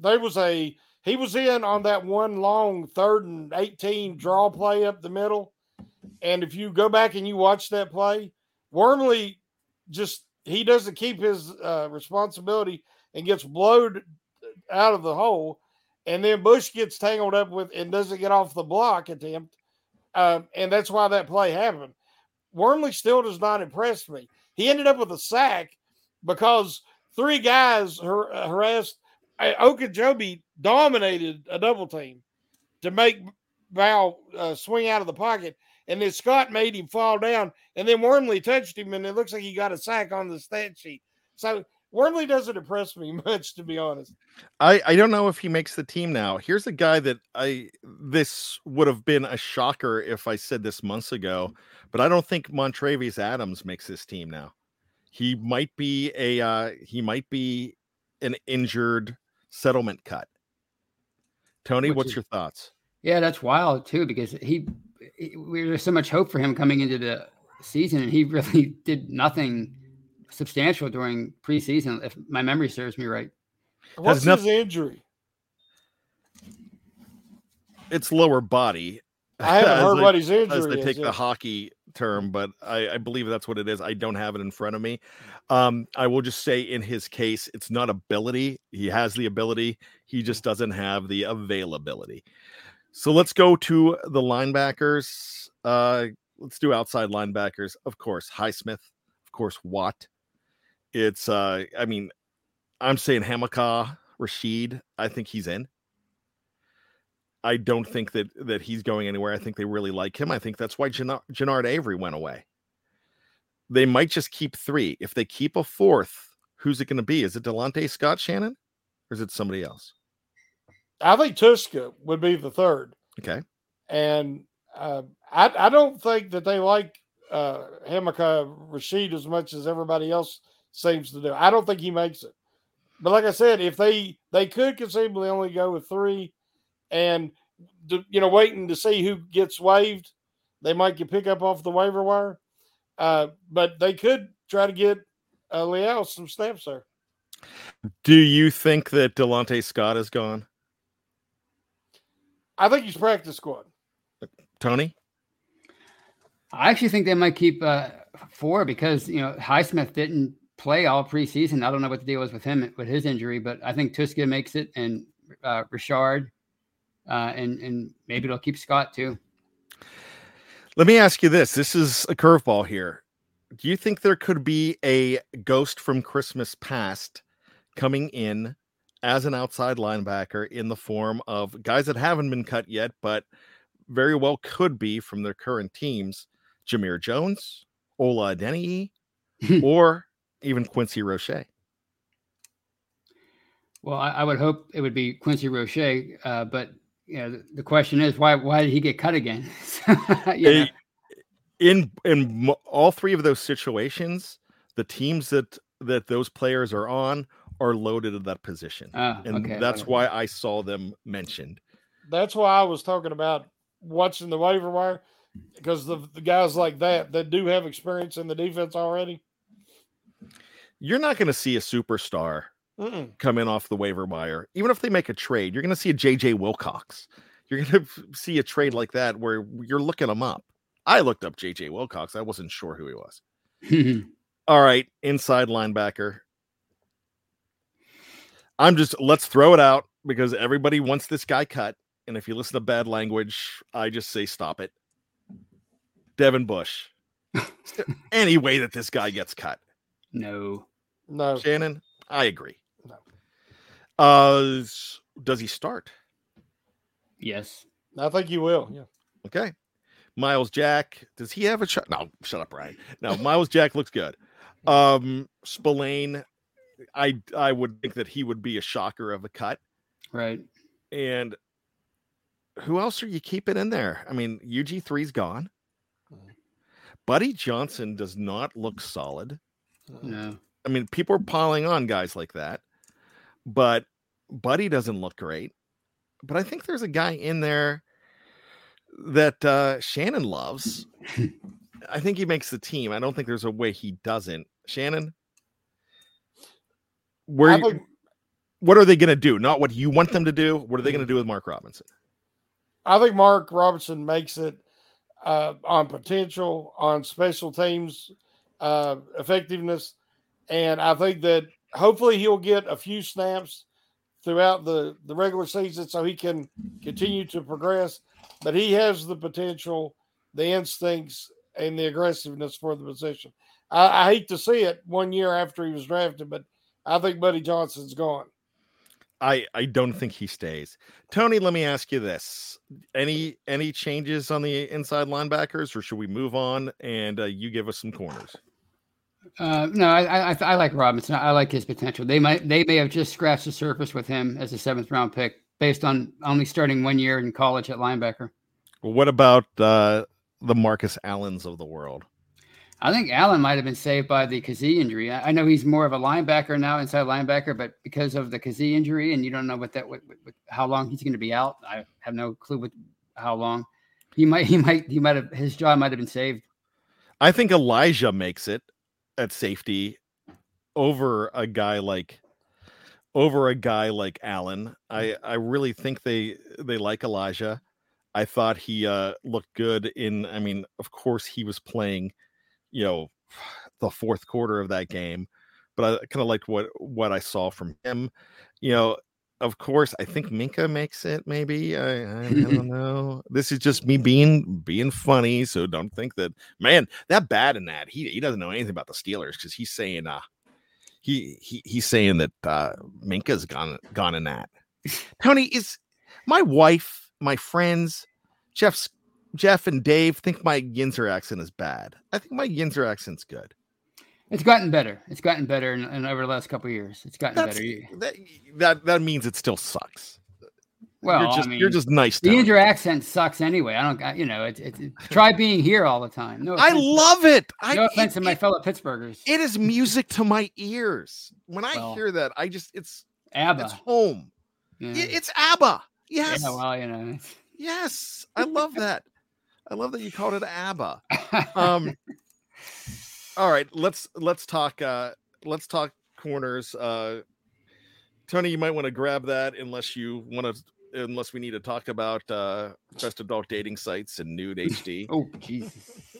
there was a he was in on that one long third and eighteen draw play up the middle, and if you go back and you watch that play, Wormley just he doesn't keep his uh, responsibility and gets blowed out of the hole, and then Bush gets tangled up with and doesn't get off the block attempt, uh, and that's why that play happened. Wormley still does not impress me. He ended up with a sack because three guys har- harassed. Ogunjobi dominated a double team to make Val uh, swing out of the pocket, and then Scott made him fall down, and then Wormley touched him, and it looks like he got a sack on the stat sheet. So Wormley doesn't impress me much, to be honest. I I don't know if he makes the team now. Here's a guy that I this would have been a shocker if I said this months ago, but I don't think Montravius Adams makes this team now he might be a uh, he might be an injured settlement cut. Tony, Which what's is, your thoughts? Yeah, that's wild too because he, he there's so much hope for him coming into the season, and he really did nothing substantial during preseason, if my memory serves me right. What's his injury? It's lower body. I haven't heard what his injury as they take is, the hockey term, but I, I, believe that's what it is. I don't have it in front of me. Um, I will just say in his case, it's not ability. He has the ability, he just doesn't have the availability. So let's go to the linebackers. Uh, let's do outside linebackers. Of course, Highsmith, of course, Watt. It's uh, I mean, I'm saying Hamaka Rashid. I think he's in. I don't think that that he's going anywhere. I think they really like him. I think that's why Genard Avery went away. They might just keep three. If they keep a fourth, who's it going to be? Is it Delontae Scott Shannon, or is it somebody else? I think Tuszka would be the third. Okay. And uh, I I don't think that they like uh, Hamaka Rashed as much as everybody else seems to do. I don't think he makes it. But like I said, if they they could conceivably only go with three and you know waiting to see who gets waived. They might get pick up off the waiver wire, uh, but they could try to get uh, Leal some snaps there. Do you think that Delontae Scott is gone? I think he's practice squad. Tony, I actually think they might keep uh, four because you know Highsmith didn't play all preseason. I don't know what the deal was with him with his injury, but I think Tuszka makes it and uh, Richard, uh, and and maybe it'll keep Scott too. Let me ask you this: This is a curveball here. Do you think there could be a ghost from Christmas past coming in as an outside linebacker in the form of guys that haven't been cut yet, but very well could be from their current teams? Jamir Jones, Ola Adeniyi, or even Quincy Roche. Well, I, I, would hope it would be Quincy Roche, uh, but you know, the, the, question is why why did he get cut again? yeah. in in all three of those situations, the teams that that those players are on are loaded at that position, oh, and okay. that's why I saw them mentioned. That's why I was talking about watching the waiver wire because the, the guys like that that do have experience in the defense already you're not going to see a superstar Mm-mm. come in off the waiver wire. Even if they make a trade, you're going to see a JJ Wilcox. You're going to see a trade like that where you're looking them up. I looked up JJ Wilcox. I wasn't sure who he was. All right, inside linebacker. I'm just let's throw it out because everybody wants this guy cut. And if you listen to bad language, I just say stop it. Devin Bush. any way that this guy gets cut? No. No. Shannon, I agree. No. Uh, does he start? Yes. I think he will. Yeah. Okay. Myles Jack, does he have a shot? No, shut up, Ryan. No, Myles Jack looks good. Um, Spillane, I I would think that he would be a shocker of a cut. Right. And who else are you keeping in there? I mean, UG3's gone. Buddy Johnson does not look solid. No. I mean, people are piling on guys like that, but Buddy doesn't look great. But I think there's a guy in there that uh, Shannon loves. I think he makes the team. I don't think there's a way he doesn't. Shannon, where what are they going to do? Not what you want them to do. What are they going to do with Mark Robinson? I think Mark Robinson makes it uh, on potential, on special teams uh, effectiveness, and I think that hopefully he'll get a few snaps throughout the the regular season so he can continue to progress. But he has the potential, the instincts, and the aggressiveness for the position. I, I hate to see it one year after he was drafted, but I think Buddy Johnson's gone. I I don't think he stays. Tony, let me ask you this: any any changes on the inside linebackers, or should we move on and uh, you give us some corners? Uh, no, I, I I like Robinson. I like his potential. They might they may have just scratched the surface with him as a seventh round pick based on only starting one year in college at linebacker. Well, what about uh, the Marcus Allens of the world? I think Allen might have been saved by the Kazee injury. I, I know he's more of a linebacker now, inside linebacker, but because of the Kazee injury, and you don't know what that what, what, how long he's going to be out. I have no clue what how long. He might he might he might have his job might have been saved. I think Elijah makes it at safety over a guy like over a guy like Allen. I I really think they they like Elijah. I thought he uh looked good in I mean, of course he was playing, you know, the fourth quarter of that game, but I kind of liked what what I saw from him. You know, of course, I think Minkah makes it. Maybe I, I, don't know. This is just me being being funny, so don't think that man that bad in that he he doesn't know anything about the Steelers because he's saying uh he he he's saying that uh Minkah's gone gone in that. Tony is my wife, my friends, Jeff's Jeff and Dave think my Yinzer accent is bad. I think my Yinzer accent's good. It's gotten better. It's gotten better in, in over the last couple years. It's gotten That's, better. That, that that means it still sucks. Well, you're just I mean, you're just nice. The. Yinzer accent sucks anyway. I don't. You know, it's it, it, try being here all the time. No, I love it. I, No offense it, to my it- fellow Pittsburghers. it is music to my ears. When I Well, hear that, I just it's ABBA. it's home. yeah. I- It's ABBA. Yes. Yeah, well, you know. Yes. I love that. I love that you called it ABBA. Um all right, let's let's talk uh let's talk corners. Uh Tony, you might want to grab that unless you want to unless we need to talk about uh, best adult dating sites and nude HD. Oh, Jesus.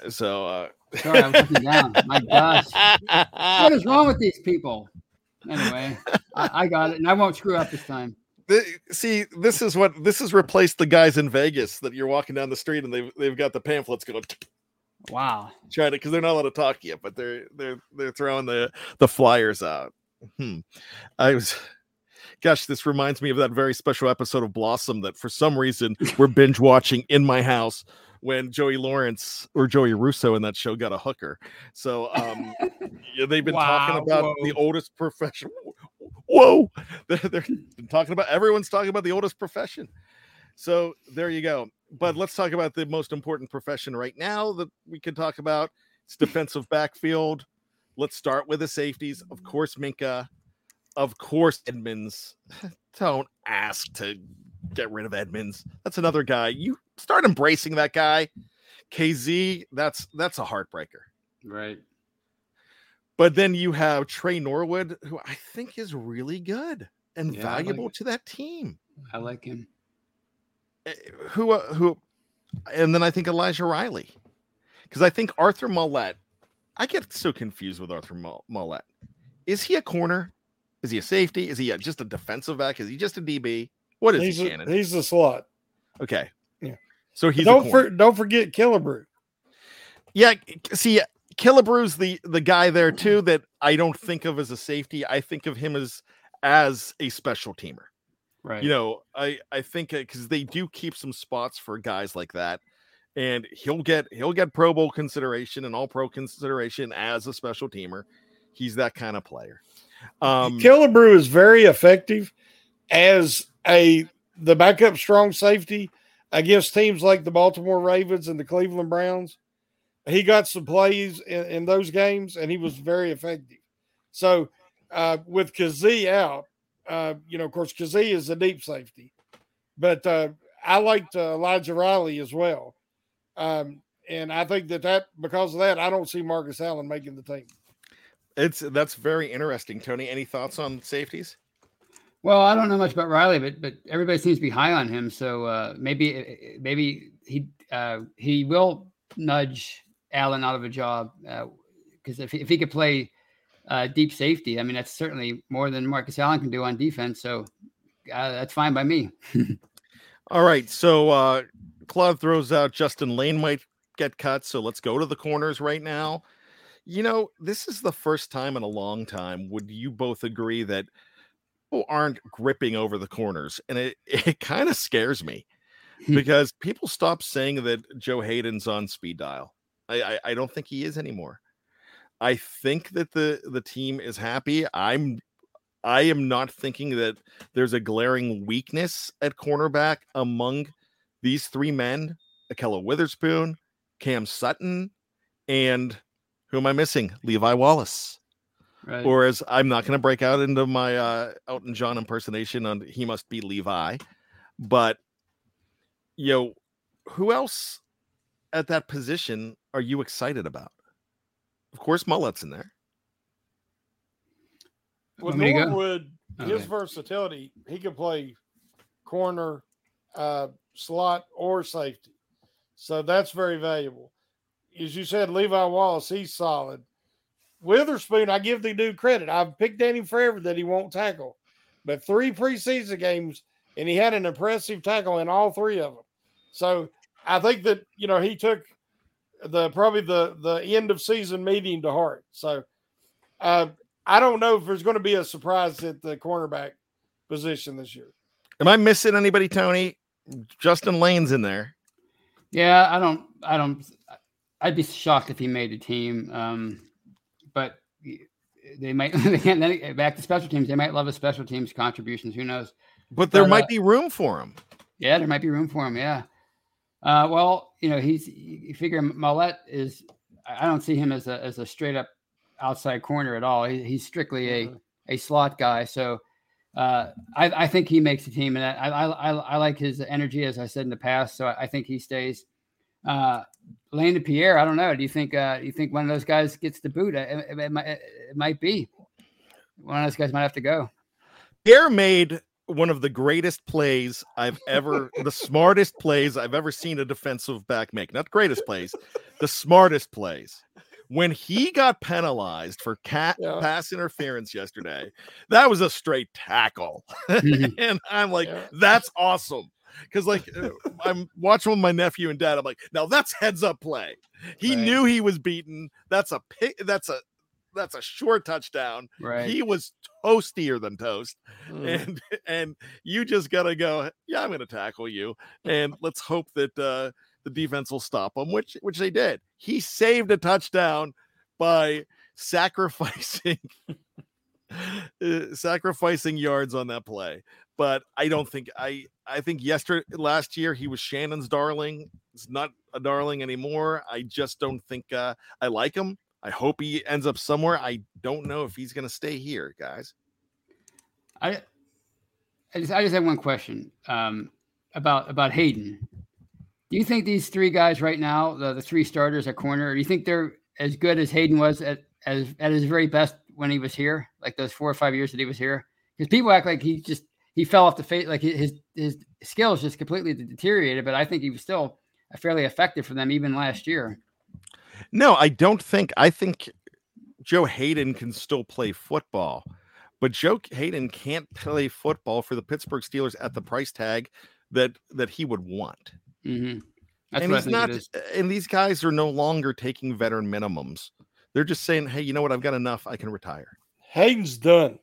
So, uh, Sorry, I was looking down. My gosh. What is wrong with these people? Anyway, I, I got it, and I won't screw up this time. the, see, this is what this has replaced the guys in Vegas that you're walking down the street and they've they've got the pamphlets going Wow. trying to because they're not allowed to talk yet, but they're they're they're throwing the the flyers out. Hmm. I was gosh, this reminds me of that very special episode of Blossom that for some reason we're binge watching in my house when Joey Lawrence or Joey Russo in that show got a hooker. So um yeah, they've been talking about whoa. the oldest profession. Whoa, they're, they're talking about everyone's talking about the oldest profession. So there you go. But mm. let's talk about the most important profession right now that we can talk about. It's defensive backfield. Let's start with the safeties. Of mm. course, Minkah. Of course, Edmonds. Don't ask to get rid of Edmonds. That's another guy. You start embracing that guy. Kazee, that's that's a heartbreaker. Right. But then you have Tre Norwood, who I think is really good and Yeah, I like valuable to that team. I like him. Who uh, who and then I think Elijah Riley. Because I think Arthur Maulet, I get so confused with Arthur Mo- Is he a corner? Is he a safety? Is he a, just a defensive back? Is he just a DB? What is He's he, a, he's the slot. okay. Yeah. So he's don't for, don't forget Killebrew. Yeah, see, Killebrew's the the guy there too that I don't think of as a safety. I think of him as as a special teamer. Right. You know, I I think because they do keep some spots for guys like that, and he'll get he'll get Pro Bowl consideration and All Pro consideration as a special teamer. He's that kind of player. Um, Killebrew is very effective as a the backup strong safety against teams like the Baltimore Ravens and the Cleveland Browns. He got some plays in, in those games, and he was very effective. So, uh, with Kazee out, uh, you know, of course, Kazee is a deep safety, but uh, I liked uh, Elijah Riley as well. Um, and I think that that because of that, I don't see Marcus Allen making the team. it's that's very interesting. Tony, any thoughts on safeties? Well, I don't know much about Riley, but but everybody seems to be high on him. So uh, maybe maybe he uh, he will nudge Allen out of a job because if, he- if he could play uh, deep safety, I mean that's certainly more than Marcus Allen can do on defense. So uh, that's fine by me. All right, so uh Claude throws out Justin Layne might get cut, so let's go to the corners right now. You know, this is the first time in a long time. Would you both agree that people aren't gripping over the corners? And it, it kind of scares me because people stop saying that Joe Haden's on speed dial. I, I, I don't think he is anymore. I think that the the team is happy. I'm I am not thinking that there's a glaring weakness at cornerback among these three men Ahkello Witherspoon, Cam Sutton, and who am I missing? Levi Wallace. Right. Or as I'm not going to break out into my uh, Elton John impersonation on he must be Levi, but you know, who else at that position are you excited about? Of course, Maulet's in there. With Want me to go? Norwood, his Okay. versatility, he can play corner, uh, slot, or safety. So that's very valuable. As you said, Levi Wallace, he's solid. Witherspoon, I give the dude credit. I've picked at him forever that he won't tackle, but three preseason games, and he had an impressive tackle in all three of them. So I think that you know he took the probably the the end of season meeting to heart. So uh, I don't know if there's going to be a surprise at the cornerback position this year. Am I missing anybody, Tony? Justin Layne's in there. Yeah, I don't. I don't. I'd be shocked if he made the team. Um, but they might. They can't. then Back to special teams. They might love his special teams contributions. Who knows? But there But, might uh, be room for him. Yeah, there might be room for him. Yeah. Uh, well, you know, he's you figure Maulet is. I I don't see him as a as a straight up outside corner at all. He, he's strictly a a slot guy. So uh, I, I think he makes the team, and I, I I I like his energy, as I said in the past. So I, I think he stays. Uh, Layne Pierre, I don't know. Do you think uh, do you think one of those guys gets the boot? It, it, it might, it might be. One of those guys might have to go. Pierre made one of the greatest plays I've ever, the smartest plays I've ever seen a defensive back make. Not greatest plays, the smartest plays. When he got penalized for cat Yeah. pass interference yesterday, that was a straight tackle. Mhm. and I'm like, Yeah. that's awesome. Because like uh, I'm watching with my nephew and dad. I'm like, now that's heads up play. He Right. knew he was beaten. That's a pick. That's a that's a short touchdown. Right. He was toastier than toast Mm. and and you just gotta go yeah i'm gonna tackle you and let's hope that uh the defense will stop him which which they did he saved a touchdown by sacrificing uh, sacrificing yards on that play but i don't think i i think yesterday last year he was shannon's darling it's not a darling anymore i just don't think uh i like him i hope he ends up somewhere i don't know if he's gonna stay here guys I, I just I just have one question um, about about Haden. Do you think these three guys right now, the, the three starters at corner, do you think they're as good as Haden was at as at his very best when he was here, like those four or five years that he was here? Because people act like he just he fell off the face, like his his skills just completely deteriorated. But I think he was still fairly effective for them even last year. No, I don't think. I think Joe Haden can still play football, but Joe Haden can't play football for the Pittsburgh Steelers at the price tag that that he would want. hmm and he's not. And these guys are no longer taking veteran minimums. They're just saying, "Hey, you know what? I've got enough. I can retire." Haden's done.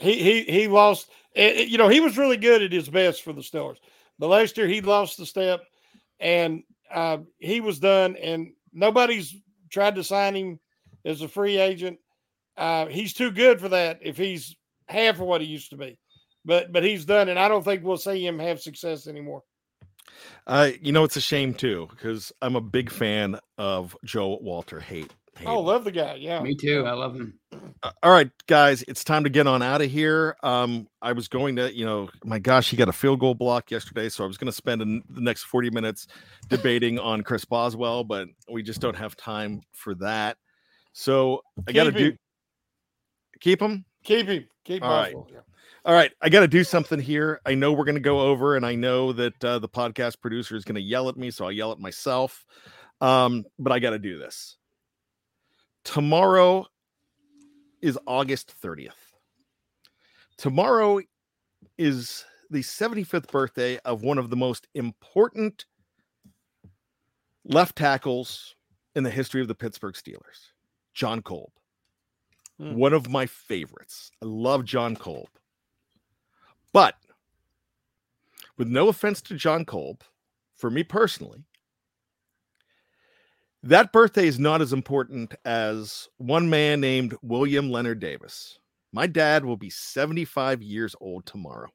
He he he lost. eh, eh, You know he was really good at his best for the Steelers, but last year he lost the step, and uh, he was done. And nobody's tried to sign him as a free agent. Uh, he's too good for that. If he's half of what he used to be, but but he's done, and I don't think we'll see him have success anymore. Uh, you know, it's a shame too because I'm a big fan of Joe Walter Haden. Oh, love the guy. Yeah, Me too. I love him. Uh, all right, guys, it's time to get on out of here. Um, I was going to, you know, my gosh, he got a field goal block yesterday, so I was going to spend an- the next 40 minutes debating on Chris Boswell, but we just don't have time for that. So I got to Keep do him. keep him. keep him. Keep All right. Boswell. Yeah. All right, I got to do something here. I know we're going to go over, and I know that uh, the podcast producer is going to yell at me, so I'll yell at myself. Um, but I got to do this. Tomorrow is August 30th. Tomorrow is the 75th birthday of one of the most important left tackles in the history of the Pittsburgh Steelers, Jon Kolb. Hmm. One of my favorites. I love Jon Kolb. But with no offense to Jon Kolb, for me personally, that birthday is not as important as one man named William Leonard Davis. My dad will be 75 years old tomorrow.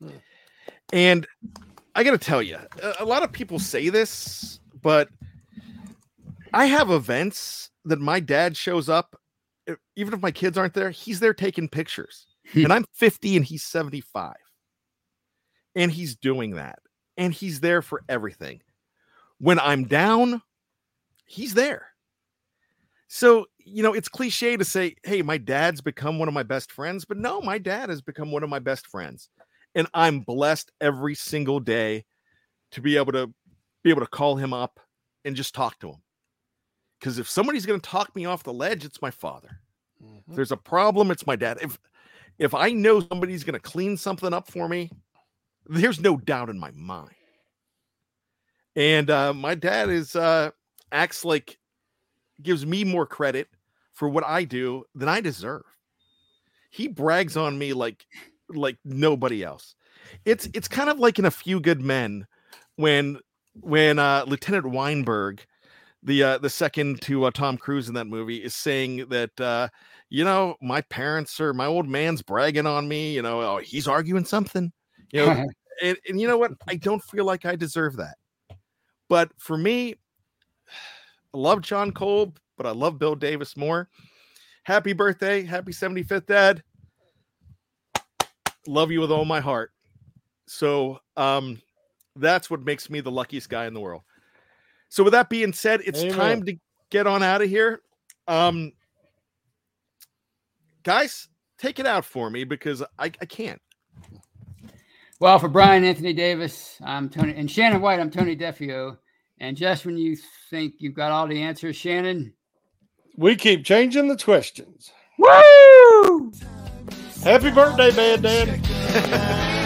Hmm. And I got to tell you, a, lot of people say this, but I have events that my dad shows up, even if my kids aren't there, he's there taking pictures. and I'm 50 and he's 75. And he's doing that. And he's there for everything. When I'm down, he's there. So, you know, it's cliche to say, hey, my dad's become one of my best friends, but no, my dad has become one of my best friends. And I'm blessed every single day to be able to be able to call him up and just talk to him. Because if somebody's going to talk me off the ledge, it's my father. If there's a problem, it's my dad. If if I know somebody's going to clean something up for me, there's no doubt in my mind. And uh, my dad is uh, acts like gives me more credit for what I do than I deserve. He brags on me like like nobody else. It's it's kind of like in a few good men when when uh, Lieutenant Weinberg, the uh, the second to uh, Tom Cruise in that movie, is saying that uh, you know my parents or my old man's bragging on me. You know, oh, he's arguing something. You know, and, and you know what? I don't feel like I deserve that. But for me, I love Jon Kolb, but I love Bill Davis more. Happy birthday. Happy 75th, Dad. Love you with all my heart. So um that's what makes me the luckiest guy in the world. So with that being said, it's Amen. time to get on out of here. Um guys, take it out for me because I, I can't. Well, for Bryan Anthony Davis, I'm Tony, and Shannon White, I'm Tony Defeo. And just when you think you've got all the answers, Shannon, We keep changing the questions. woo! Happy birthday, Bad Dad.